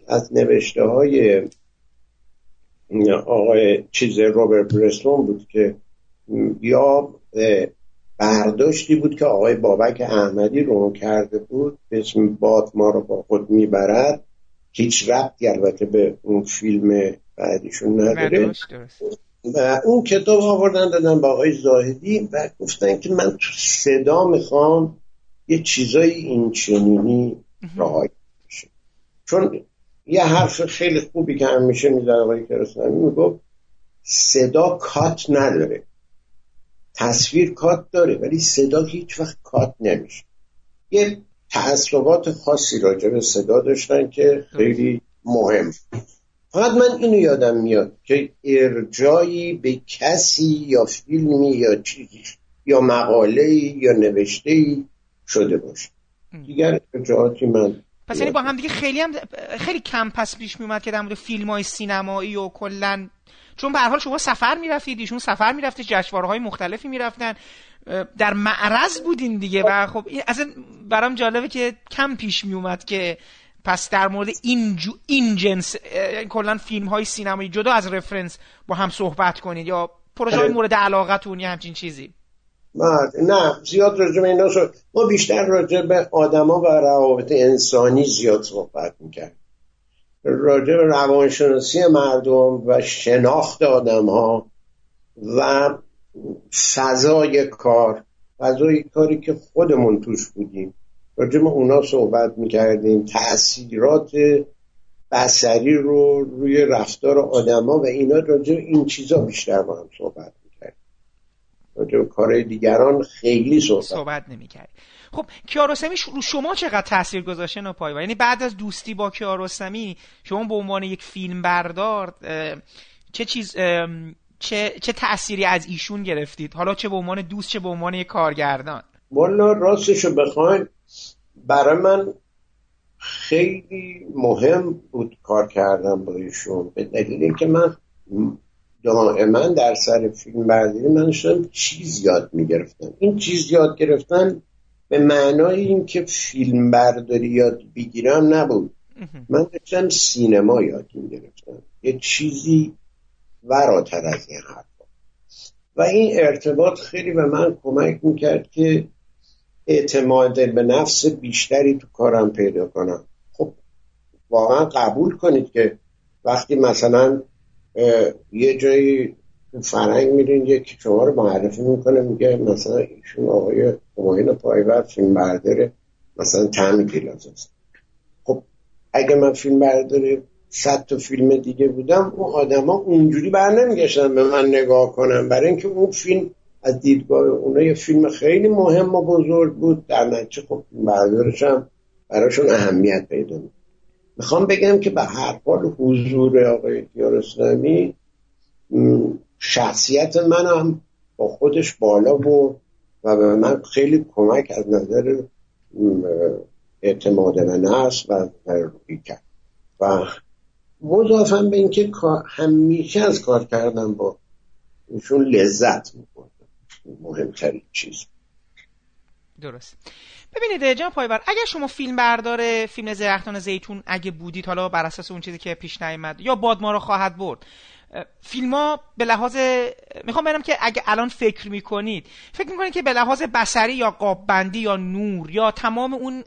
از نوشته های آقای چیز روبرت برسون بود که یا برداشتی بود که آقای بابک احمدی رو کرده بود به اسم باد ما رو با خود می‌برد. هیچ ربطی البته به اون فیلم بعدیشون نداره. و اون کتاب آوردن دادن با آقای زاهدی و گفتن که من تو صدا می‌خوام یه چیزای این چنینی رعایت بشه. چون یه حرف خیلی خوبی که همیشه میزن آقای کرسنمی می‌گفت صدا کات نداره. تصویر کات داره ولی صدا هیچ وقت کات نمیشه. یه تعصبات خاصی راجع به صدا داشتن که خیلی مهم. فقط من اینو یادم میاد که ارجایی به کسی یا فیلمی یا چیزی یا مقاله یا نوشته شده باشه. دیگر ارجاعاتی من پس یعنی با هم دیگه خیلی هم خیلی کم پس پیش میومد که در مورد فیلم های سینمایی و کلا چون به حال شما سفر می‌رفتید ایشون سفر می‌رفته جشنواره های مختلفی می‌رفتن. در معرض بودین دیگه و خب. اصلا برام جالبه که کم پیش میومد که پس در مورد این, جو این جنس کلا فیلم های سینمایی جدا از رفرنس با هم صحبت کنید یا پروژه های مورد علاقتون یا همچین چیزی؟ نه زیاد راجع به اینا شد ما بیشتر راجع به آدما و روابط انسانی زیاد صحبت می‌کرد راجع به روانشناسی مردم و شناخت آدم ها و فضای کار فضای کاری که خودمون توش بودیم. راجع به اونا صحبت می‌کردیم. تاثیرات بسری رو روی رفتار آدما و اینا راجع این چیزا بیشتر با هم صحبت می‌کردیم. راجع به کارهای دیگران خیلی صحبت صحبت نمی‌کرد خب کیارستمی رو شما چقدر تاثیر گذاشته ناپایدار یعنی بعد از دوستی با کیارستمی شما به عنوان یک فیلم بردار چه چیز چه چه تأثیری از ایشون گرفتید؟ حالا چه به عنوان دوست چه به عنوان یک کارگردان؟ والا راستشو بخواین برای من خیلی مهم بود کار کردم با ایشون. به دلیل اینکه من دائما در سر فیلم برداری من داشتم چیز یاد می‌گرفتم. این چیز یاد گرفتن به معنای اینکه فیلم برداری یاد بگیرم نبود. من داشتم سینما یاد می‌گرفتم. یه چیزی وراتر از این حرف و این ارتباط خیلی به من کمک می‌کرد که اعتماد به نفس بیشتری تو کارم پیدا کنم. خب واقعا قبول کنید که وقتی مثلا یه جایی فرنگ میرین یکی شما رو معرفی می‌کنه میگه مثلا ایشون آقای هماین پایور فیلم برداره مثلا تعمی پیلاز است. خب اگه من فیلم برداره صد تا فیلم دیگه بودم اون آدما اونجوری بر نمیگشتن به من نگاه کنم برای اینکه اون فیلم از دیدگاه اونا یه فیلم خیلی مهم و بزرگ بود. در نتیجه خب بردارش هم براشون اهمیت پیدا می‌خوام بگم که به هر حال حضور آقای اسلامی شخصیت من هم با خودش بالا بود و به من خیلی کمک از نظر اعتماد به نفس و روی کرد. و مضافم به اینکه همیشه از کار کردم با ایشون لذت می‌کنم مهمترین چیز. درست. ببینید جان پایور اگر شما فیلم بردار فیلم زرختان زیتون اگه بودید حالا بر اساس اون چیزی که پیش نیامد یا باد ما رو خواهد برد فیلم ها به لحاظ می‌خوام بگم که اگه الان فکر می‌کنید فکر می‌کنید که به لحاظ بسری یا قاببندی یا نور یا تمام اون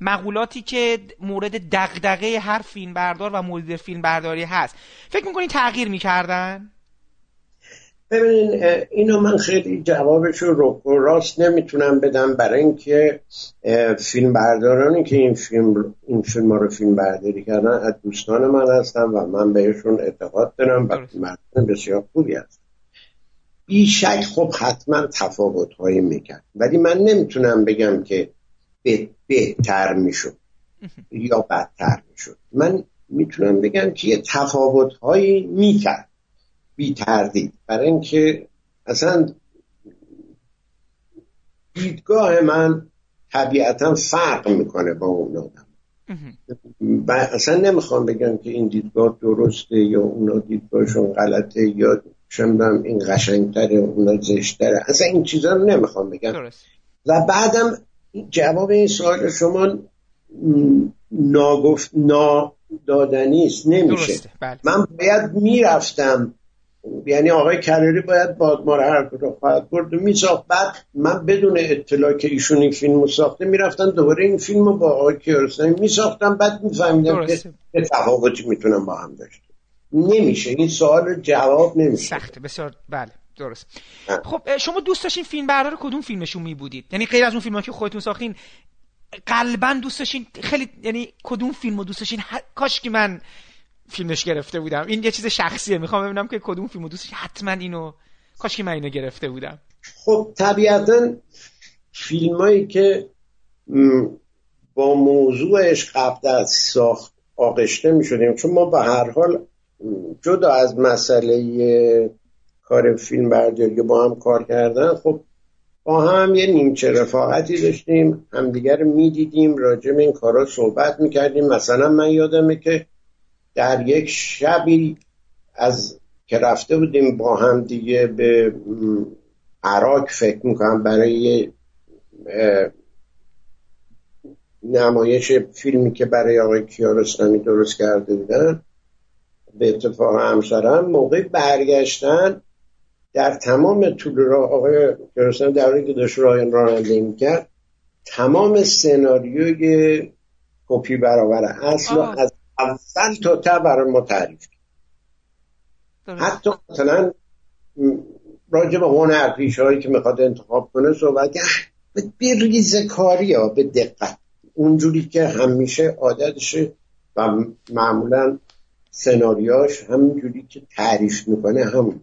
مقولاتی که مورد دغدغه هر فیلم بردار و مدیر فیلم برداری هست فکر می‌کنید تغییر می‌کردن؟ ببینین اینو من خیلی جوابش رو راست نمی‌تونم بدم برای اینکه فیلم بردارانی که این فیلم این فیلم رو فیلم برداری کردن از دوستان من هستم و من بهشون اعتقاد دارم و مردم بسیار خوبی هست بیشک خب حتما تفاوت هایی می‌کرد. ولی من نمی‌تونم بگم که بهتر می‌شد یا بدتر می‌شد. من می‌تونم بگم که یه تفاوت هایی می‌کرد. بی تردید. برای اینکه اصلا دیدگاه من طبیعتا فرق می‌کنه با اون آدم. و اصلا نمی‌خوام بگم که این دیدگاه درسته یا اونا دیدگاهشون غلطه یا شمدم این قشنگتره اونا زشتره. اصلا این چیزا رو نمی‌خوام بگم. و بعدم جواب این سوال شما ناگفت نادادنی است. نمیشه. بله. من باید می‌رفتم یعنی آقای کلاری باید بادمار هر رو خواهد برد. و میساخت. بعد من بدون اطلاع که ایشون این فیلم ساخته می‌رفتم دوباره این فیلم رو با آقای کیارستمی میساختم. بعد میفهمیدم که چه تفاوتی می‌تونم با هم داشته نمیشه. این سوال جواب نمیشه. سخته. بسیار بله. درست. خب شما دوست داشتین فیلم بردار کدوم فیلمشون می بودید یعنی غیر از اون فیلم که خودتون ساختین قلبا دوست داشتین؟ خیلی یعنی کدوم فیلم رو دوست داشتین؟ کاش که من فیلمش گرفته بودم. این یه چیز شخصیه. می‌خوام ببینم که کدوم فیلمو دوست حتما اینو. کاش که من اینو گرفته بودم. خب طبیعتا فیلمایی که با موضوعش قبل از ساخت آغشته می شدیم چون ما به هر حال جدا از مسئله کار فیلم برداری با هم کار کردن خب با هم یه نیمچه رفاقتی داشتیم. همدیگر می‌دیدیم. راجع به این کارا صحبت می‌کردیم. مثلا من یادمه که در یک شبی از که رفته بودیم با هم دیگه به عراق فکر می‌کنم برای نمایش فیلمی که برای آقای کیارستمی درست کرده بودن به اتفاق همسرم موقع برگشتن در تمام طول راه آقای کیارستمی در که داشت راه راننده می‌کرد تمام سناریوی کپی برابر اصل از اول تا تا برای ما تعریف حتی مثلا راجع به هنر پیش هایی که می‌خواد انتخاب کنه صحبت به ریز کاری ها به دقت. اونجوری که همیشه عادتشه و معمولا سناریاش همونجوری که تعریف می‌کنه همون.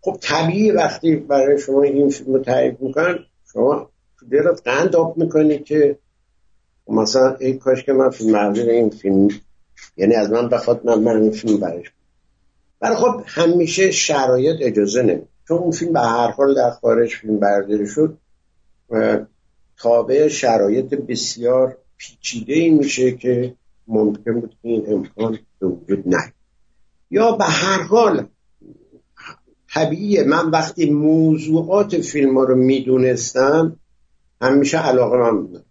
خب طبیعی وقتی برای شما این فیلم رو تعریف می‌کنن شما دلت قند آب می‌کنی که مثلا ای کاش که من فیلم این فیلم یعنی از من بخواد من من این فیلم برش ولی خب همیشه شرایط اجازه نمید چون اون فیلم به هر حال در خارج فیلم برداری شد تابع شرایط بسیار پیچیده ای میشه که ممکن بود این امکان به وجود نه یا به هر حال طبیعیه. من وقتی موضوعات فیلم رو می‌دونستم همیشه علاقه من بودم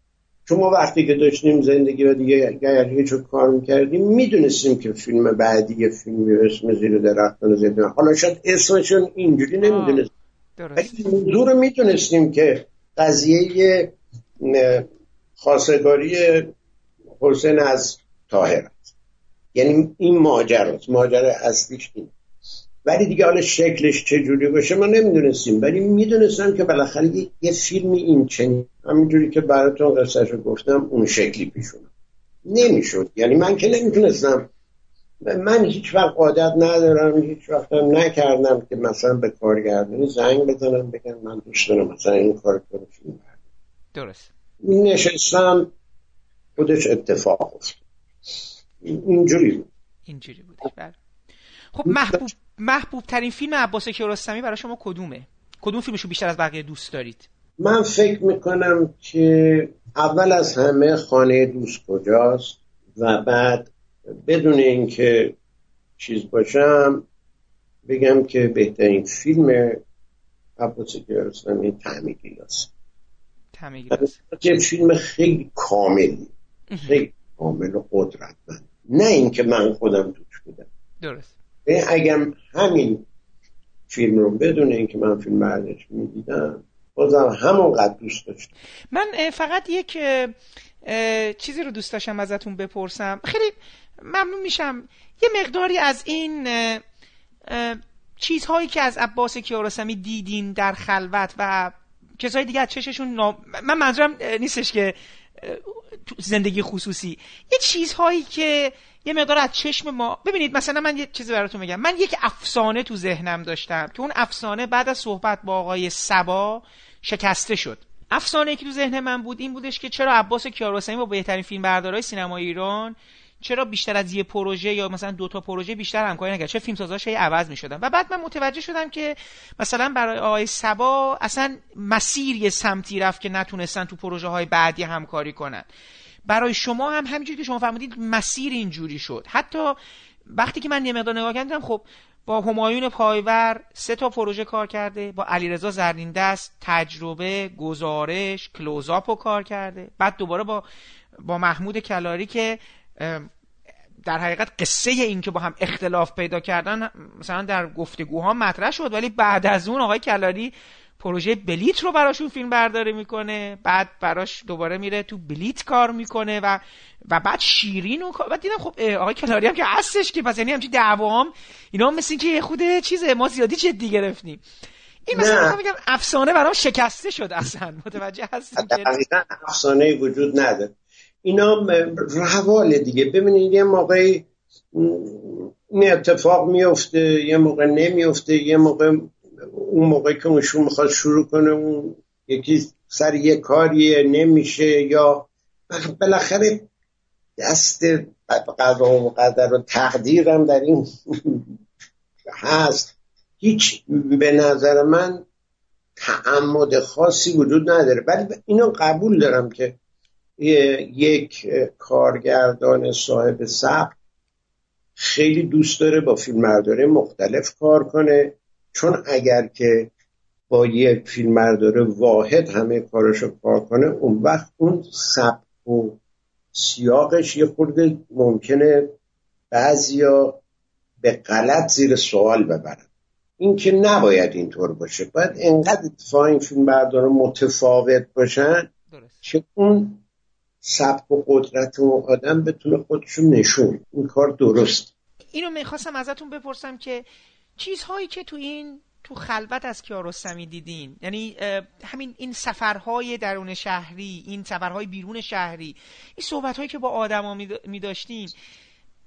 چون ما وقتی که داشتیم زندگی و دیگه گرگه چون کار می‌کردیم می‌دونستیم که فیلم بعدی یه فیلمی اسم زیر درختان زیدون حالا شاید اسمشون اینجوری نمی‌دونست ولی موضوع رو می‌دونستیم که قضیه خواستگاری حسین از تاهر یعنی این ماجراست. ماجرا اصلیش این ولی دیگه حالا شکلش چجوری باشه ما نمی‌دونستیم. ولی می‌دونستم که بالاخره یه فیلمی این چنین همینجوری که براتون قصهش رو گفتم اون شکلی پیش نمی‌شد. یعنی من که نمی‌تونستم. من هیچ وقت عادت ندارم هیچ وقت هم نکردم که مثلا به کارگردانی زنگ بزنم بگم من دوست دارم مثلا این کار کنم فیلم درست. نشستم خودش اتفاق افتاد. اینجوری بود. اینجوری بود بله. خب محبوب محبوب ترین فیلم عباس کیارستمی برای شما کدومه؟ کدوم فیلمشو بیشتر از بقیه دوست دارید؟ من فکر می‌کنم که اول از همه خانه دوست کجاست و بعد بدون اینکه چیز باشم بگم که بهترین فیلم عباس کیارستمی تعمی گیلاس یه فیلم خیلی کاملی خیلی کامل و قدرتمند. نه اینکه من خودم توش بودم. درست. اگر همین فیلم رو بدون اینکه من فیلم بردش می‌دیدم بازم همونقدر دوست داشتم. من فقط یک چیزی رو دوست داشتم ازتون بپرسم. خیلی ممنون میشم. یه مقداری از این چیزهایی که از عباس کیارستمی دیدین در خلوت و کسای دیگه از چششون من منظورم نیستش که زندگی خصوصی. یه چیزهایی که یه مقدار از چشم ما ببینید مثلا من یه چیزی براتون میگم. من یک افسانه تو ذهنم داشتم که اون افسانه بعد از صحبت با آقای سبا شکسته شد. افسانه که تو ذهن من بود این بودش که چرا عباس کیارستمی با بهترین فیلم بردارای سینمای ایران چرا بیشتر از یه پروژه یا مثلا دو تا پروژه بیشتر همکاری نکرد؟ چه فیلمسازاش هی عوض می‌شدن. و بعد من متوجه شدم که مثلا برای آقای سبا اصلا مسیر یه سمتی رفت که نتونستن تو پروژه های بعدی همکاری کنن. برای شما هم همینجوری که شما فرمودید مسیر اینجوری شد. حتی وقتی که من یه مقدار نگاه کردم خب با همایون پایور سه تا پروژه کار کرده با علیرضا زرین دست تجربه گزارش کلوزاپو کار کرده. بعد دوباره با با محمود کلاری که در حقیقت قصه این که با هم اختلاف پیدا کردن مثلا در گفتگوها مطرح شد ولی بعد از اون آقای کلاری پروژه بلیت رو براشون فیلم برداری می‌کنه بعد براش دوباره میره تو بلیت کار می‌کنه و و بعد شیرین و بعد دیدم خب آقای کلاری هم که هستش که پس یعنی همچین دعوام اینا مثل که یه خود چیزه ما زیادی جدی گرفتیم. این مثلا میگم افسانه برام شکسته شد اصلا. متوجه هستید افسانه وجود نداره. اینا روال دیگه. ببینید یه موقعی این اتفاق میفته یه موقع نمیفته یه موقع اون موقع که اونشون می‌خواد شروع کنه اون یکی سر یه کاریه نمیشه یا بالاخره دست قضا و قدر و تقدیرم در این هست. هیچ به نظر من تعمد خاصی وجود نداره. ولی اینو قبول دارم که یک کارگردان صاحب سبک خیلی دوست داره با فیلمبرداره مختلف کار کنه. چون اگر که با یک فیلمبردار واحد همه کارشو کار کنه اون وقت اون سبک و سیاقش یه خورده ممکنه بعضیا به غلط زیر سوال ببرن. این که نباید اینطور باشه. باید انقدر اتفاق این فیلم بردار متفاوت باشن که اون سبک و قدرت و آدم بتونه خودشون نشون. این کار درست. اینو می‌خواستم ازتون بپرسم که چیزهایی که تو این تو خلوت از کیارستمی دیدین. یعنی همین این سفرهای درون شهری این سفرهای بیرون شهری این صحبتهایی که با آدما می داشتیم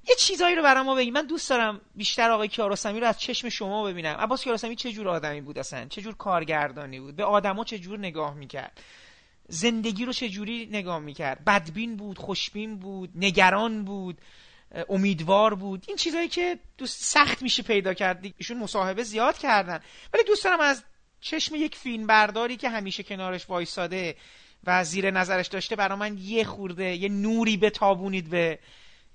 یه چیزایی رو برام بگی من دوست دارم بیشتر آقای کیارستمی رو از چشم شما ببینم. عباس کیارستمی چه جور آدمی بود اصلا؟ چه جور کارگردانی بود؟ به آدما چه جور نگاه می‌کرد؟ زندگی رو چه جوری نگاه می‌کرد؟ بدبین بود خوشبین بود نگران بود؟ امیدوار بود. این چیزایی که دوست سخت میشه پیدا کرد ایشون مصاحبه زیاد کردن. ولی دوست دارم از چشم یک فیلم برداری که همیشه کنارش وایساده و زیر نظرش داشته برا من یه خورده یه نوری بتابونید به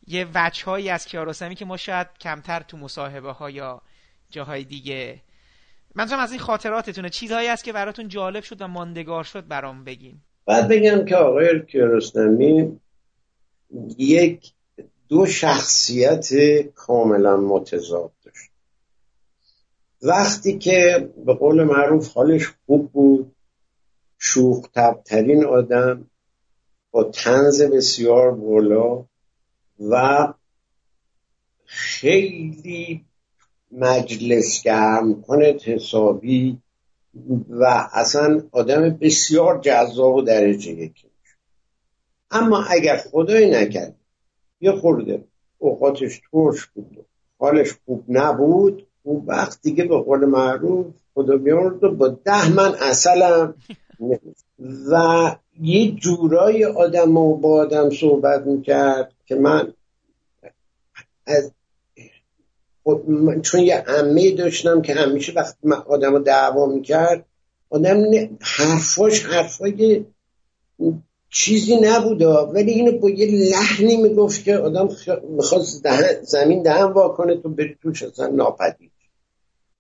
یه وجههایی از کیارستمی که ما شاید کمتر تو مصاحبه ها یا جاهای دیگه منظورم از این خاطراتتونه. چیزهایی است که براتون جالب شد و ماندگار شد برام بگین. بعد بگم که آقای کیارستمی یک دو شخصیت کاملا متضاد داشت. وقتی که به قول معروف حالش خوب بود شوخ تبترین آدم با تنز بسیار بالا و خیلی مجلس گرم کنه حسابی و اصلا آدم بسیار جذاب و درجه یکی. اما اگر خدای نکرد یه خورده اوقاتش ترش بود. حالش خوب نبود. اون وقت دیگه به قول معروف خدا بیارد با ده من اصلم و یه جورای آدم و با آدم صحبت می‌کرد که من از چون یه عمه داشتم که همیشه وقتی من آدم رو دعوا می‌کرد آدم حرفاش حرفای چیزی نبوده. ولی اینو با یه لحنی می‌گفت که آدم می‌خواست زمین دهن واکنه تو بری توش اصلا ناپدید.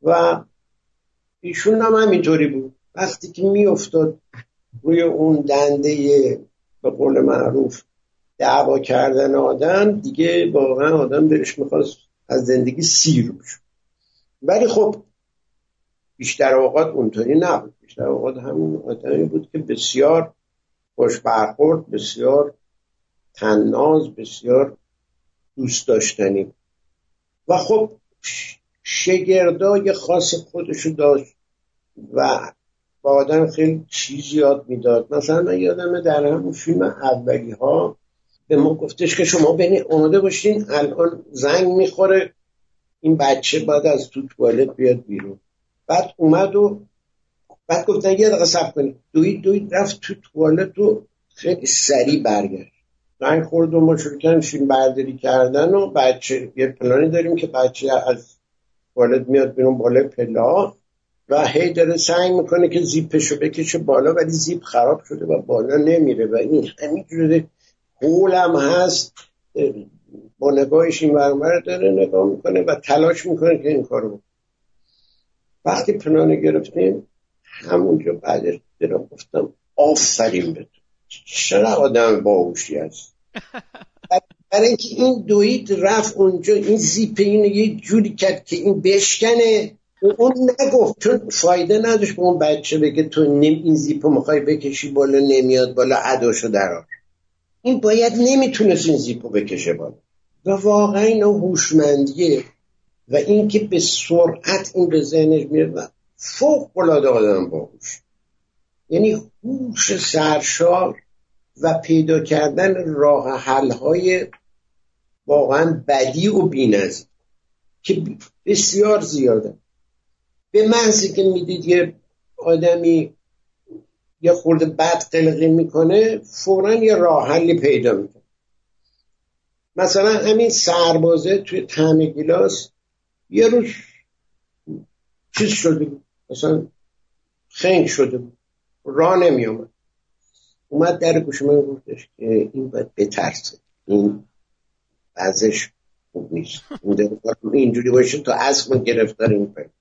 و ایشون هم همینطوری بود. وقتی که میافتاد روی اون دنده به قول معروف دعوا کردن آدم دیگه واقعا آدم دلش می‌خواست از زندگی سیر بشه. ولی خب بیشتر اوقات اونطوری نبود. بیشتر اوقات همون آدمی بود که بسیار خوش برخورد بسیار تناز بسیار دوست داشتنی. و خب شگردای خاص خودشو داشت و با آدم خیلی چیز یاد می‌داد. مثلا من یادمه در همون فیلم اولی ها به ما گفتش که شما بین اومده باشین الان زنگ می‌خوره این بچه باید از تو بیاد بیرون. بعد اومد و بعد گفتن یه دقیقه سب کنید دوید دوید رفت تو توالت و خیلی سریع برگشت. زنگ خورد و ما شروع کردیم برداری کردن و بچه یه پلانی داریم که بچه از توالت میاد بیرون بالای پلا و هی داره سعی می‌کنه که زیپشو بکشه بالا ولی زیپ خراب شده و بالا نمیره. و این همینجوری قولم هست با نگاهش این ورمر داره نگاه می‌کنه و تلاش می‌کنه که این کارو وقتی پنانه گرفتیم همونجا بعدش دارم گفتم آفرین به تو. چرا آدم باهوشی هست برای اینکه این دوید رفت اونجا این زیپ اینو یه جوری کرد که این بشکنه. اون نگفت چون فایده نداشت به اون بچه بگه تو نیم این زیپو می‌خوای بکشی بالا نمیاد بالا عداشو درار این باید نمی‌تونست این زیپو بکشه بالا. و واقعا اینا هوشمندیه. و اینکه به سرعت این به ذهنش میاد فوق العاده آدم باهوش. یعنی هوش سرشار و پیدا کردن راه حل های واقعا بدی و بینظیر که بسیار زیاده. به محضی که می‌دید یه آدمی یه خورده بد قلقی می‌کنه فورا یه راه حلی پیدا می‌کنه. مثلا همین سربازه توی تعم گیلاس یه روز چیز شده بود. مثلا خنگ شده. بود راه نمی آمد اومد در گوش من گفتش که این باید بترسه. این بعضش خوب نیست. اینجوری باشه تو اصلا گرفتار این پید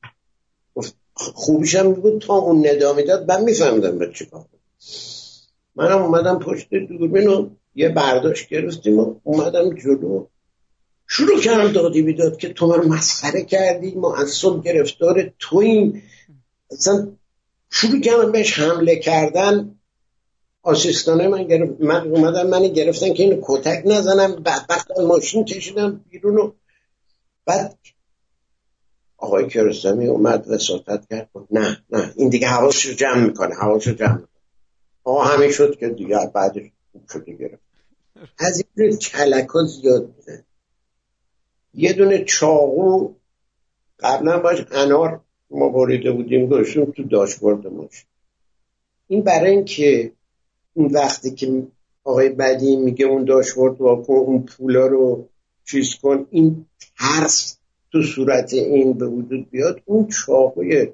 خوبیش هم بود تا اون ندامه داد من میفهمدم به چی کار منم اومدم پشت دوربین و یه برداشت گرفتیم و اومدم جلو. شروع کردم دادی بیداد که تو من مسخره کردی. ما از صبح گرفتار تویم اصلا شروع کردم بهش حمله کردن آسیستانه من گرفت من اومدم من گرفتن که اینو کتک نزنم بعد وقت ماشین کشیدم بیرون و بعد آقای کرستمی اومد وساطت کرد نه نه این دیگه حواسش رو جمع می‌کنه حواسش رو جمع می‌کنه. آقا همین شد که دیگه بعدش شده گرفت. از این کلک ها زیاد بودن یه دونه چاقو قبلا باش انار ما بریده بودیم گذاشتیم تو داشبورد ماش. این برای اینکه اون وقتی که آقای بدی میگه اون داشبورد واکن اون پولا رو چیز کن این ترس تو صورت این به وجود بیاد. اون چاقوی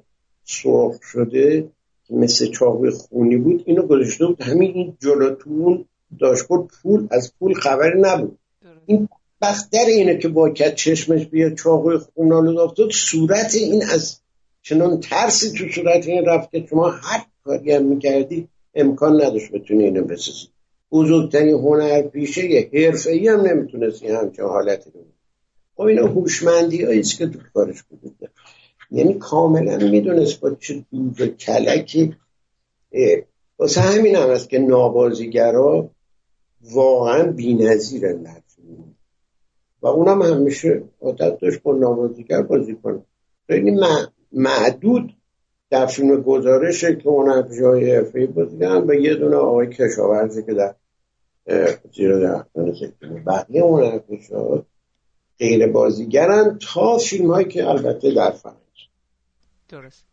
سرخ شده که مثل چاقوی خونی بود اینو گذاشته بود. همین این جلوتون داشبورد پول از پول خبری نبود. این بختر اینه که با کت چشمش بیاد چاقوی خونالو افتاد صورت این از چنان ترسی تو صورت این رفت که شما هر کاری هم می‌کردی امکان نداشت بتونی اینو بسازی. بزرگترین هنر پیشه حرفه ای هم نمی‌تونستی همچه حالتی رو خب اینا هوشمندی هاییست که تو کارش بوده. یعنی کاملا می‌دونست با چه دوز و کلکی واسه همین هم هست که نابازیگرا واقعا بی نظیرن و اونم همیشه عادت داشت با نابازیگر بازی کنه. خیلی معدود در فیلم گزارشه که اون های حرفه‌ای بازیگرن و یه دونه آقای کشاورزی که در زیر درختان سکونه بقیه اون ها غیر بازیگرن تا فیلم هایی که البته در فرنج درست.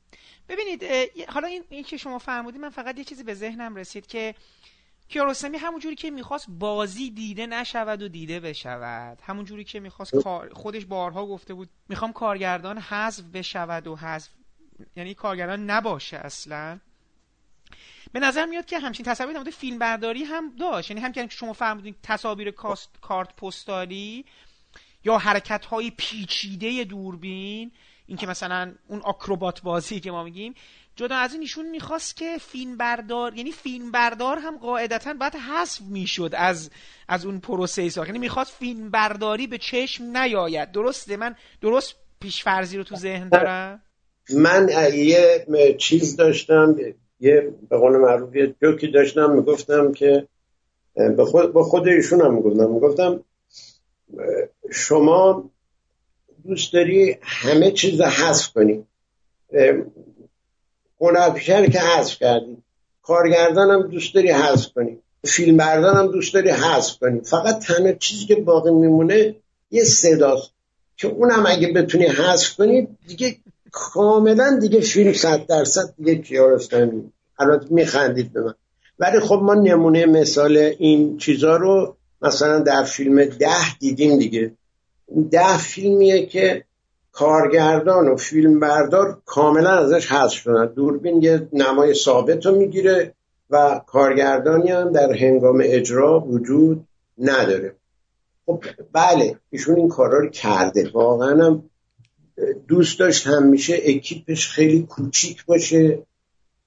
ببینید حالا این, این که شما فرمودید من فقط یه چیزی به ذهنم رسید که کیارستمی همون جوری که می‌خواست بازی دیده نشود و دیده بشود. همون جوری که می‌خواست خودش بارها گفته بود می‌خوام کارگردان حذف بشود و حذف یعنی کارگردان نباشه اصلا. به نظر میاد که همچین تصاویر در فیلم برداری هم داشت. یعنی هم که شما فرمودین تصاویر کارت پستالی یا حرکت های پیچیده دوربین این که مثلا اون آکروبات بازی که ما میگیم جدا از این ایشون می‌خواست که فیلم بردار یعنی فیلم بردار هم قاعدتا باید حذف می‌شد از از اون پروسه ساخت. یعنی می‌خواست فیلم برداری به چشم نیاید. درسته؟ من درست پیش فرضی رو تو ذهن دارم؟ من یه چیز داشتم یه به قول معروف یه جوکی داشتم می‌گفتم که به خود, به خود ایشون هم می‌گفتم. می‌گفتم شما دوست داری همه چیز حذف کنی. هنرپیشه که حذف کردی. کارگردان هم دوست داری حذف کنی. فیلم هم دوست داری حذف کنی. فقط تنها چیزی که باقی میمونه یه صداست. که اونم اگه بتونی حذف کنی دیگه کاملا دیگه فیلم صد درصد دیگه کیارستانی. البته میخندید به من. ولی خب ما نمونه مثال این چیزا رو مثلا در فیلم ده دیدیم دیگه. ده فیلمیه که کارگردان و فیلم بردار کاملا ازش حذف شدن. دوربین یه نمای ثابت رو می‌گیره و کارگردانی هم در هنگام اجرا وجود نداره. خب بله ایشون این کارا رو کرده. واقعا هم دوست داشت همیشه اکیپش خیلی کوچیک باشه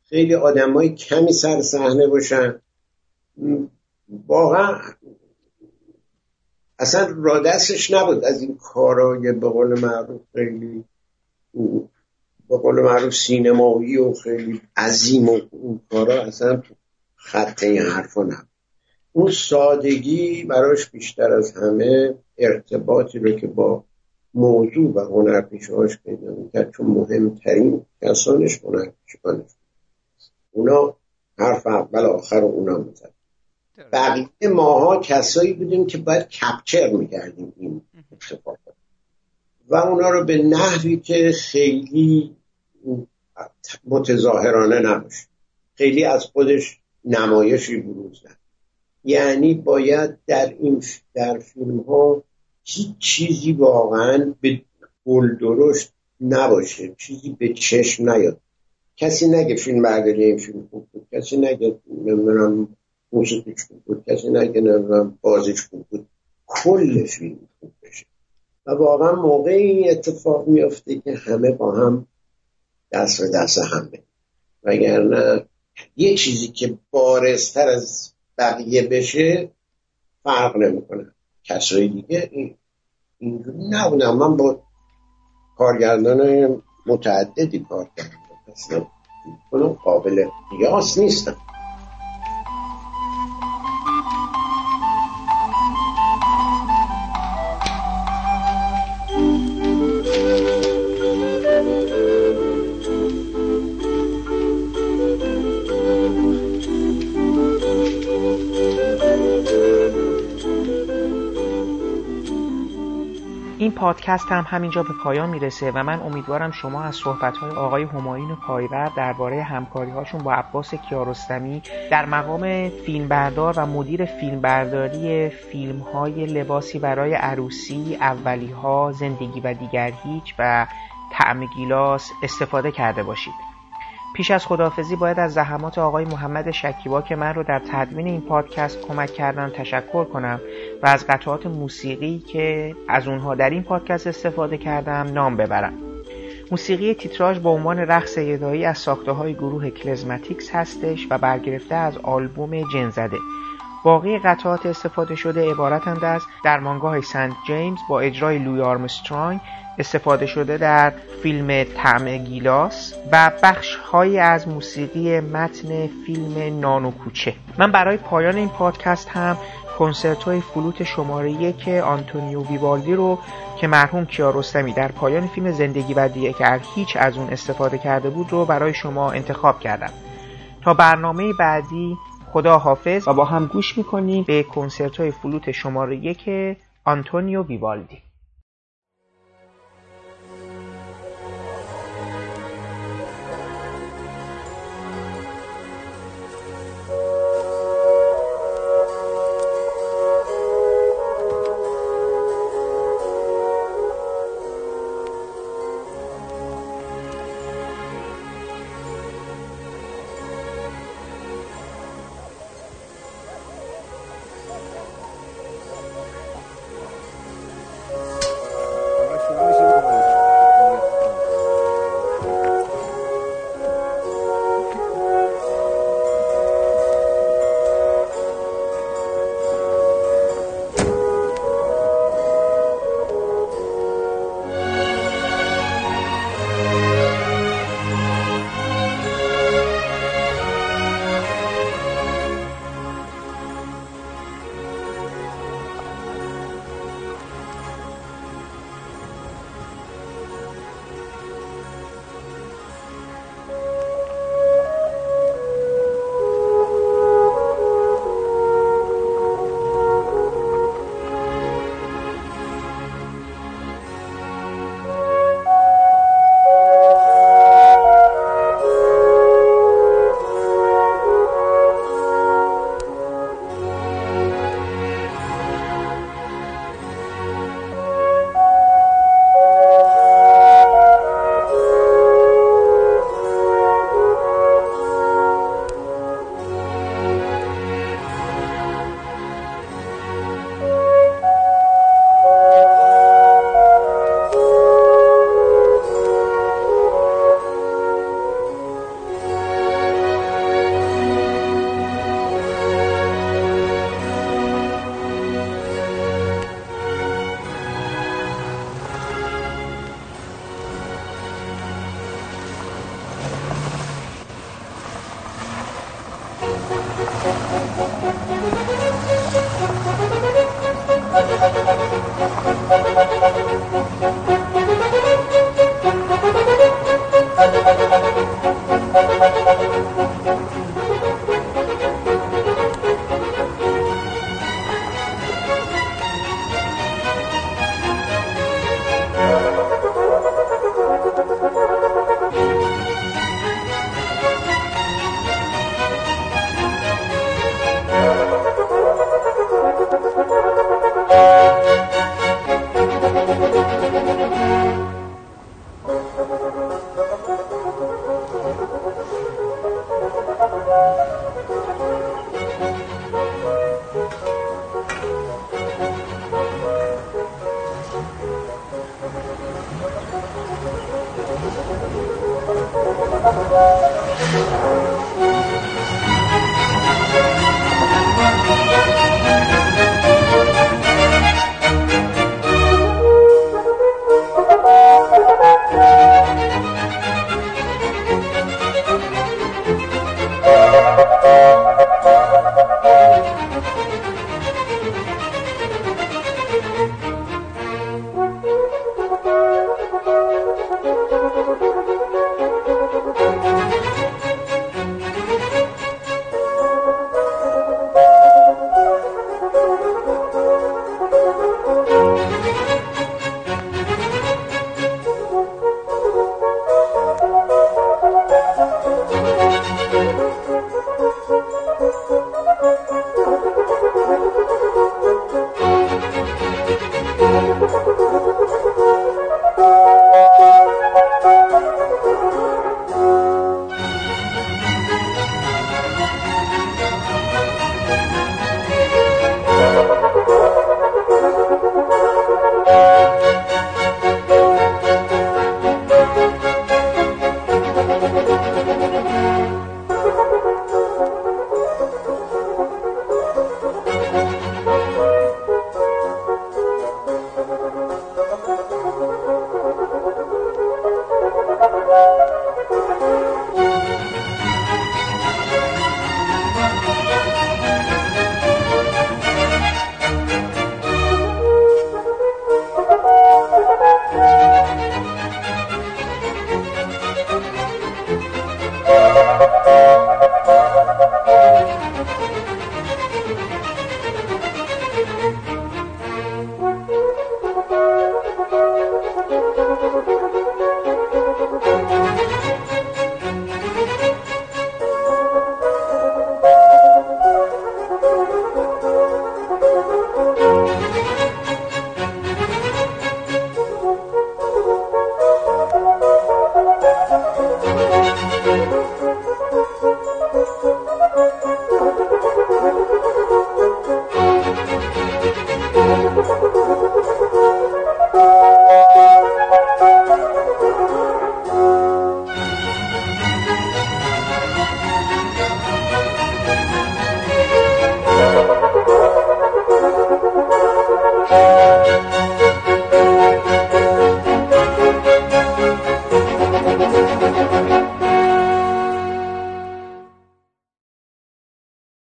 خیلی آدمای کمی سر صحنه باشن. واقعا اصلا را دستش نبود از این کارای به قول معروف خیلی به قول معروف سینمایی و خیلی عظیم و اون کارا اصلا خط این حرفا نبود. اون سادگی براش بیشتر از همه ارتباطی رو که با موضوع و هنرپیشهاش پیدا می‌کرد چون مهمترین کسانش هنرپیشهانش اونا حرف اول آخر اونا می‌زد بقیه ماها کسایی بودیم که باید کپچر می‌کردیم این اتفاقات و اونا رو به نحوی که خیلی متظاهرانه نباشه. خیلی از خودش نمایشی بروز نه یعنی باید در این در فیلم ها هیچ چیزی واقعا به گل درشت نباشه. چیزی به چشم نیاد. کسی نگه فیلم برداری این فیلم خوب بود. کسی نگه نمی‌دونم موسیقیش خوب بود. کسی نگه نمی‌دونم بازیش خوب بود. کل فیلم خوب بشه. و واقعا موقعی این اتفاق میافته که همه با هم دست و دست هم وگرنه یه چیزی که بارزتر از بقیه بشه فرق نمی‌کنه. کسایی دیگه اینجوری نبودم. من با کارگردان متعددی کار کردم. اصلا قابل قیاس نیستم. پادکست هم همینجا به پایان می‌رسه و من امیدوارم شما از صحبتهای آقای هماین پایور درباره همکاری هاشون با عباس کیارستمی در مقام فیلمبردار و مدیر فیلمبرداری فیلم های لباسی برای عروسی، اولی ها، زندگی و دیگر هیچ و طعم گیلاس استفاده کرده باشید. پیش از خداحافظی باید از زحمات آقای محمد شکیبا که من رو در تدوین این پادکست کمک کردن تشکر کنم و از قطعات موسیقی که از اونها در این پادکست استفاده کردم نام ببرم. موسیقی تیتراژ با عنوان رقص یدیش از ساخته های گروه کلزماتیکس هستش و برگرفته از آلبوم جنزده. باقی قطعات استفاده شده عبارتند از درمانگاه سنت جیمز با اجرای لویی آرمسترانگ استفاده شده در فیلم طعم گیلاس و بخش هایی از موسیقی متن فیلم نان و کوچه. من برای پایان این پادکست هم کنسرتوی فلوت شماره یک آنتونیو ویوالدی رو که مرحوم کیارستمی در پایان فیلم زندگی و دیگر هیچ از اون استفاده کرده بود رو برای شما انتخاب کردم. تا برنامه بعدی خدا حافظ و با هم گوش می‌کنیم. به کنسرتوی فلوت شماره یک آنتونیو ویوالدی.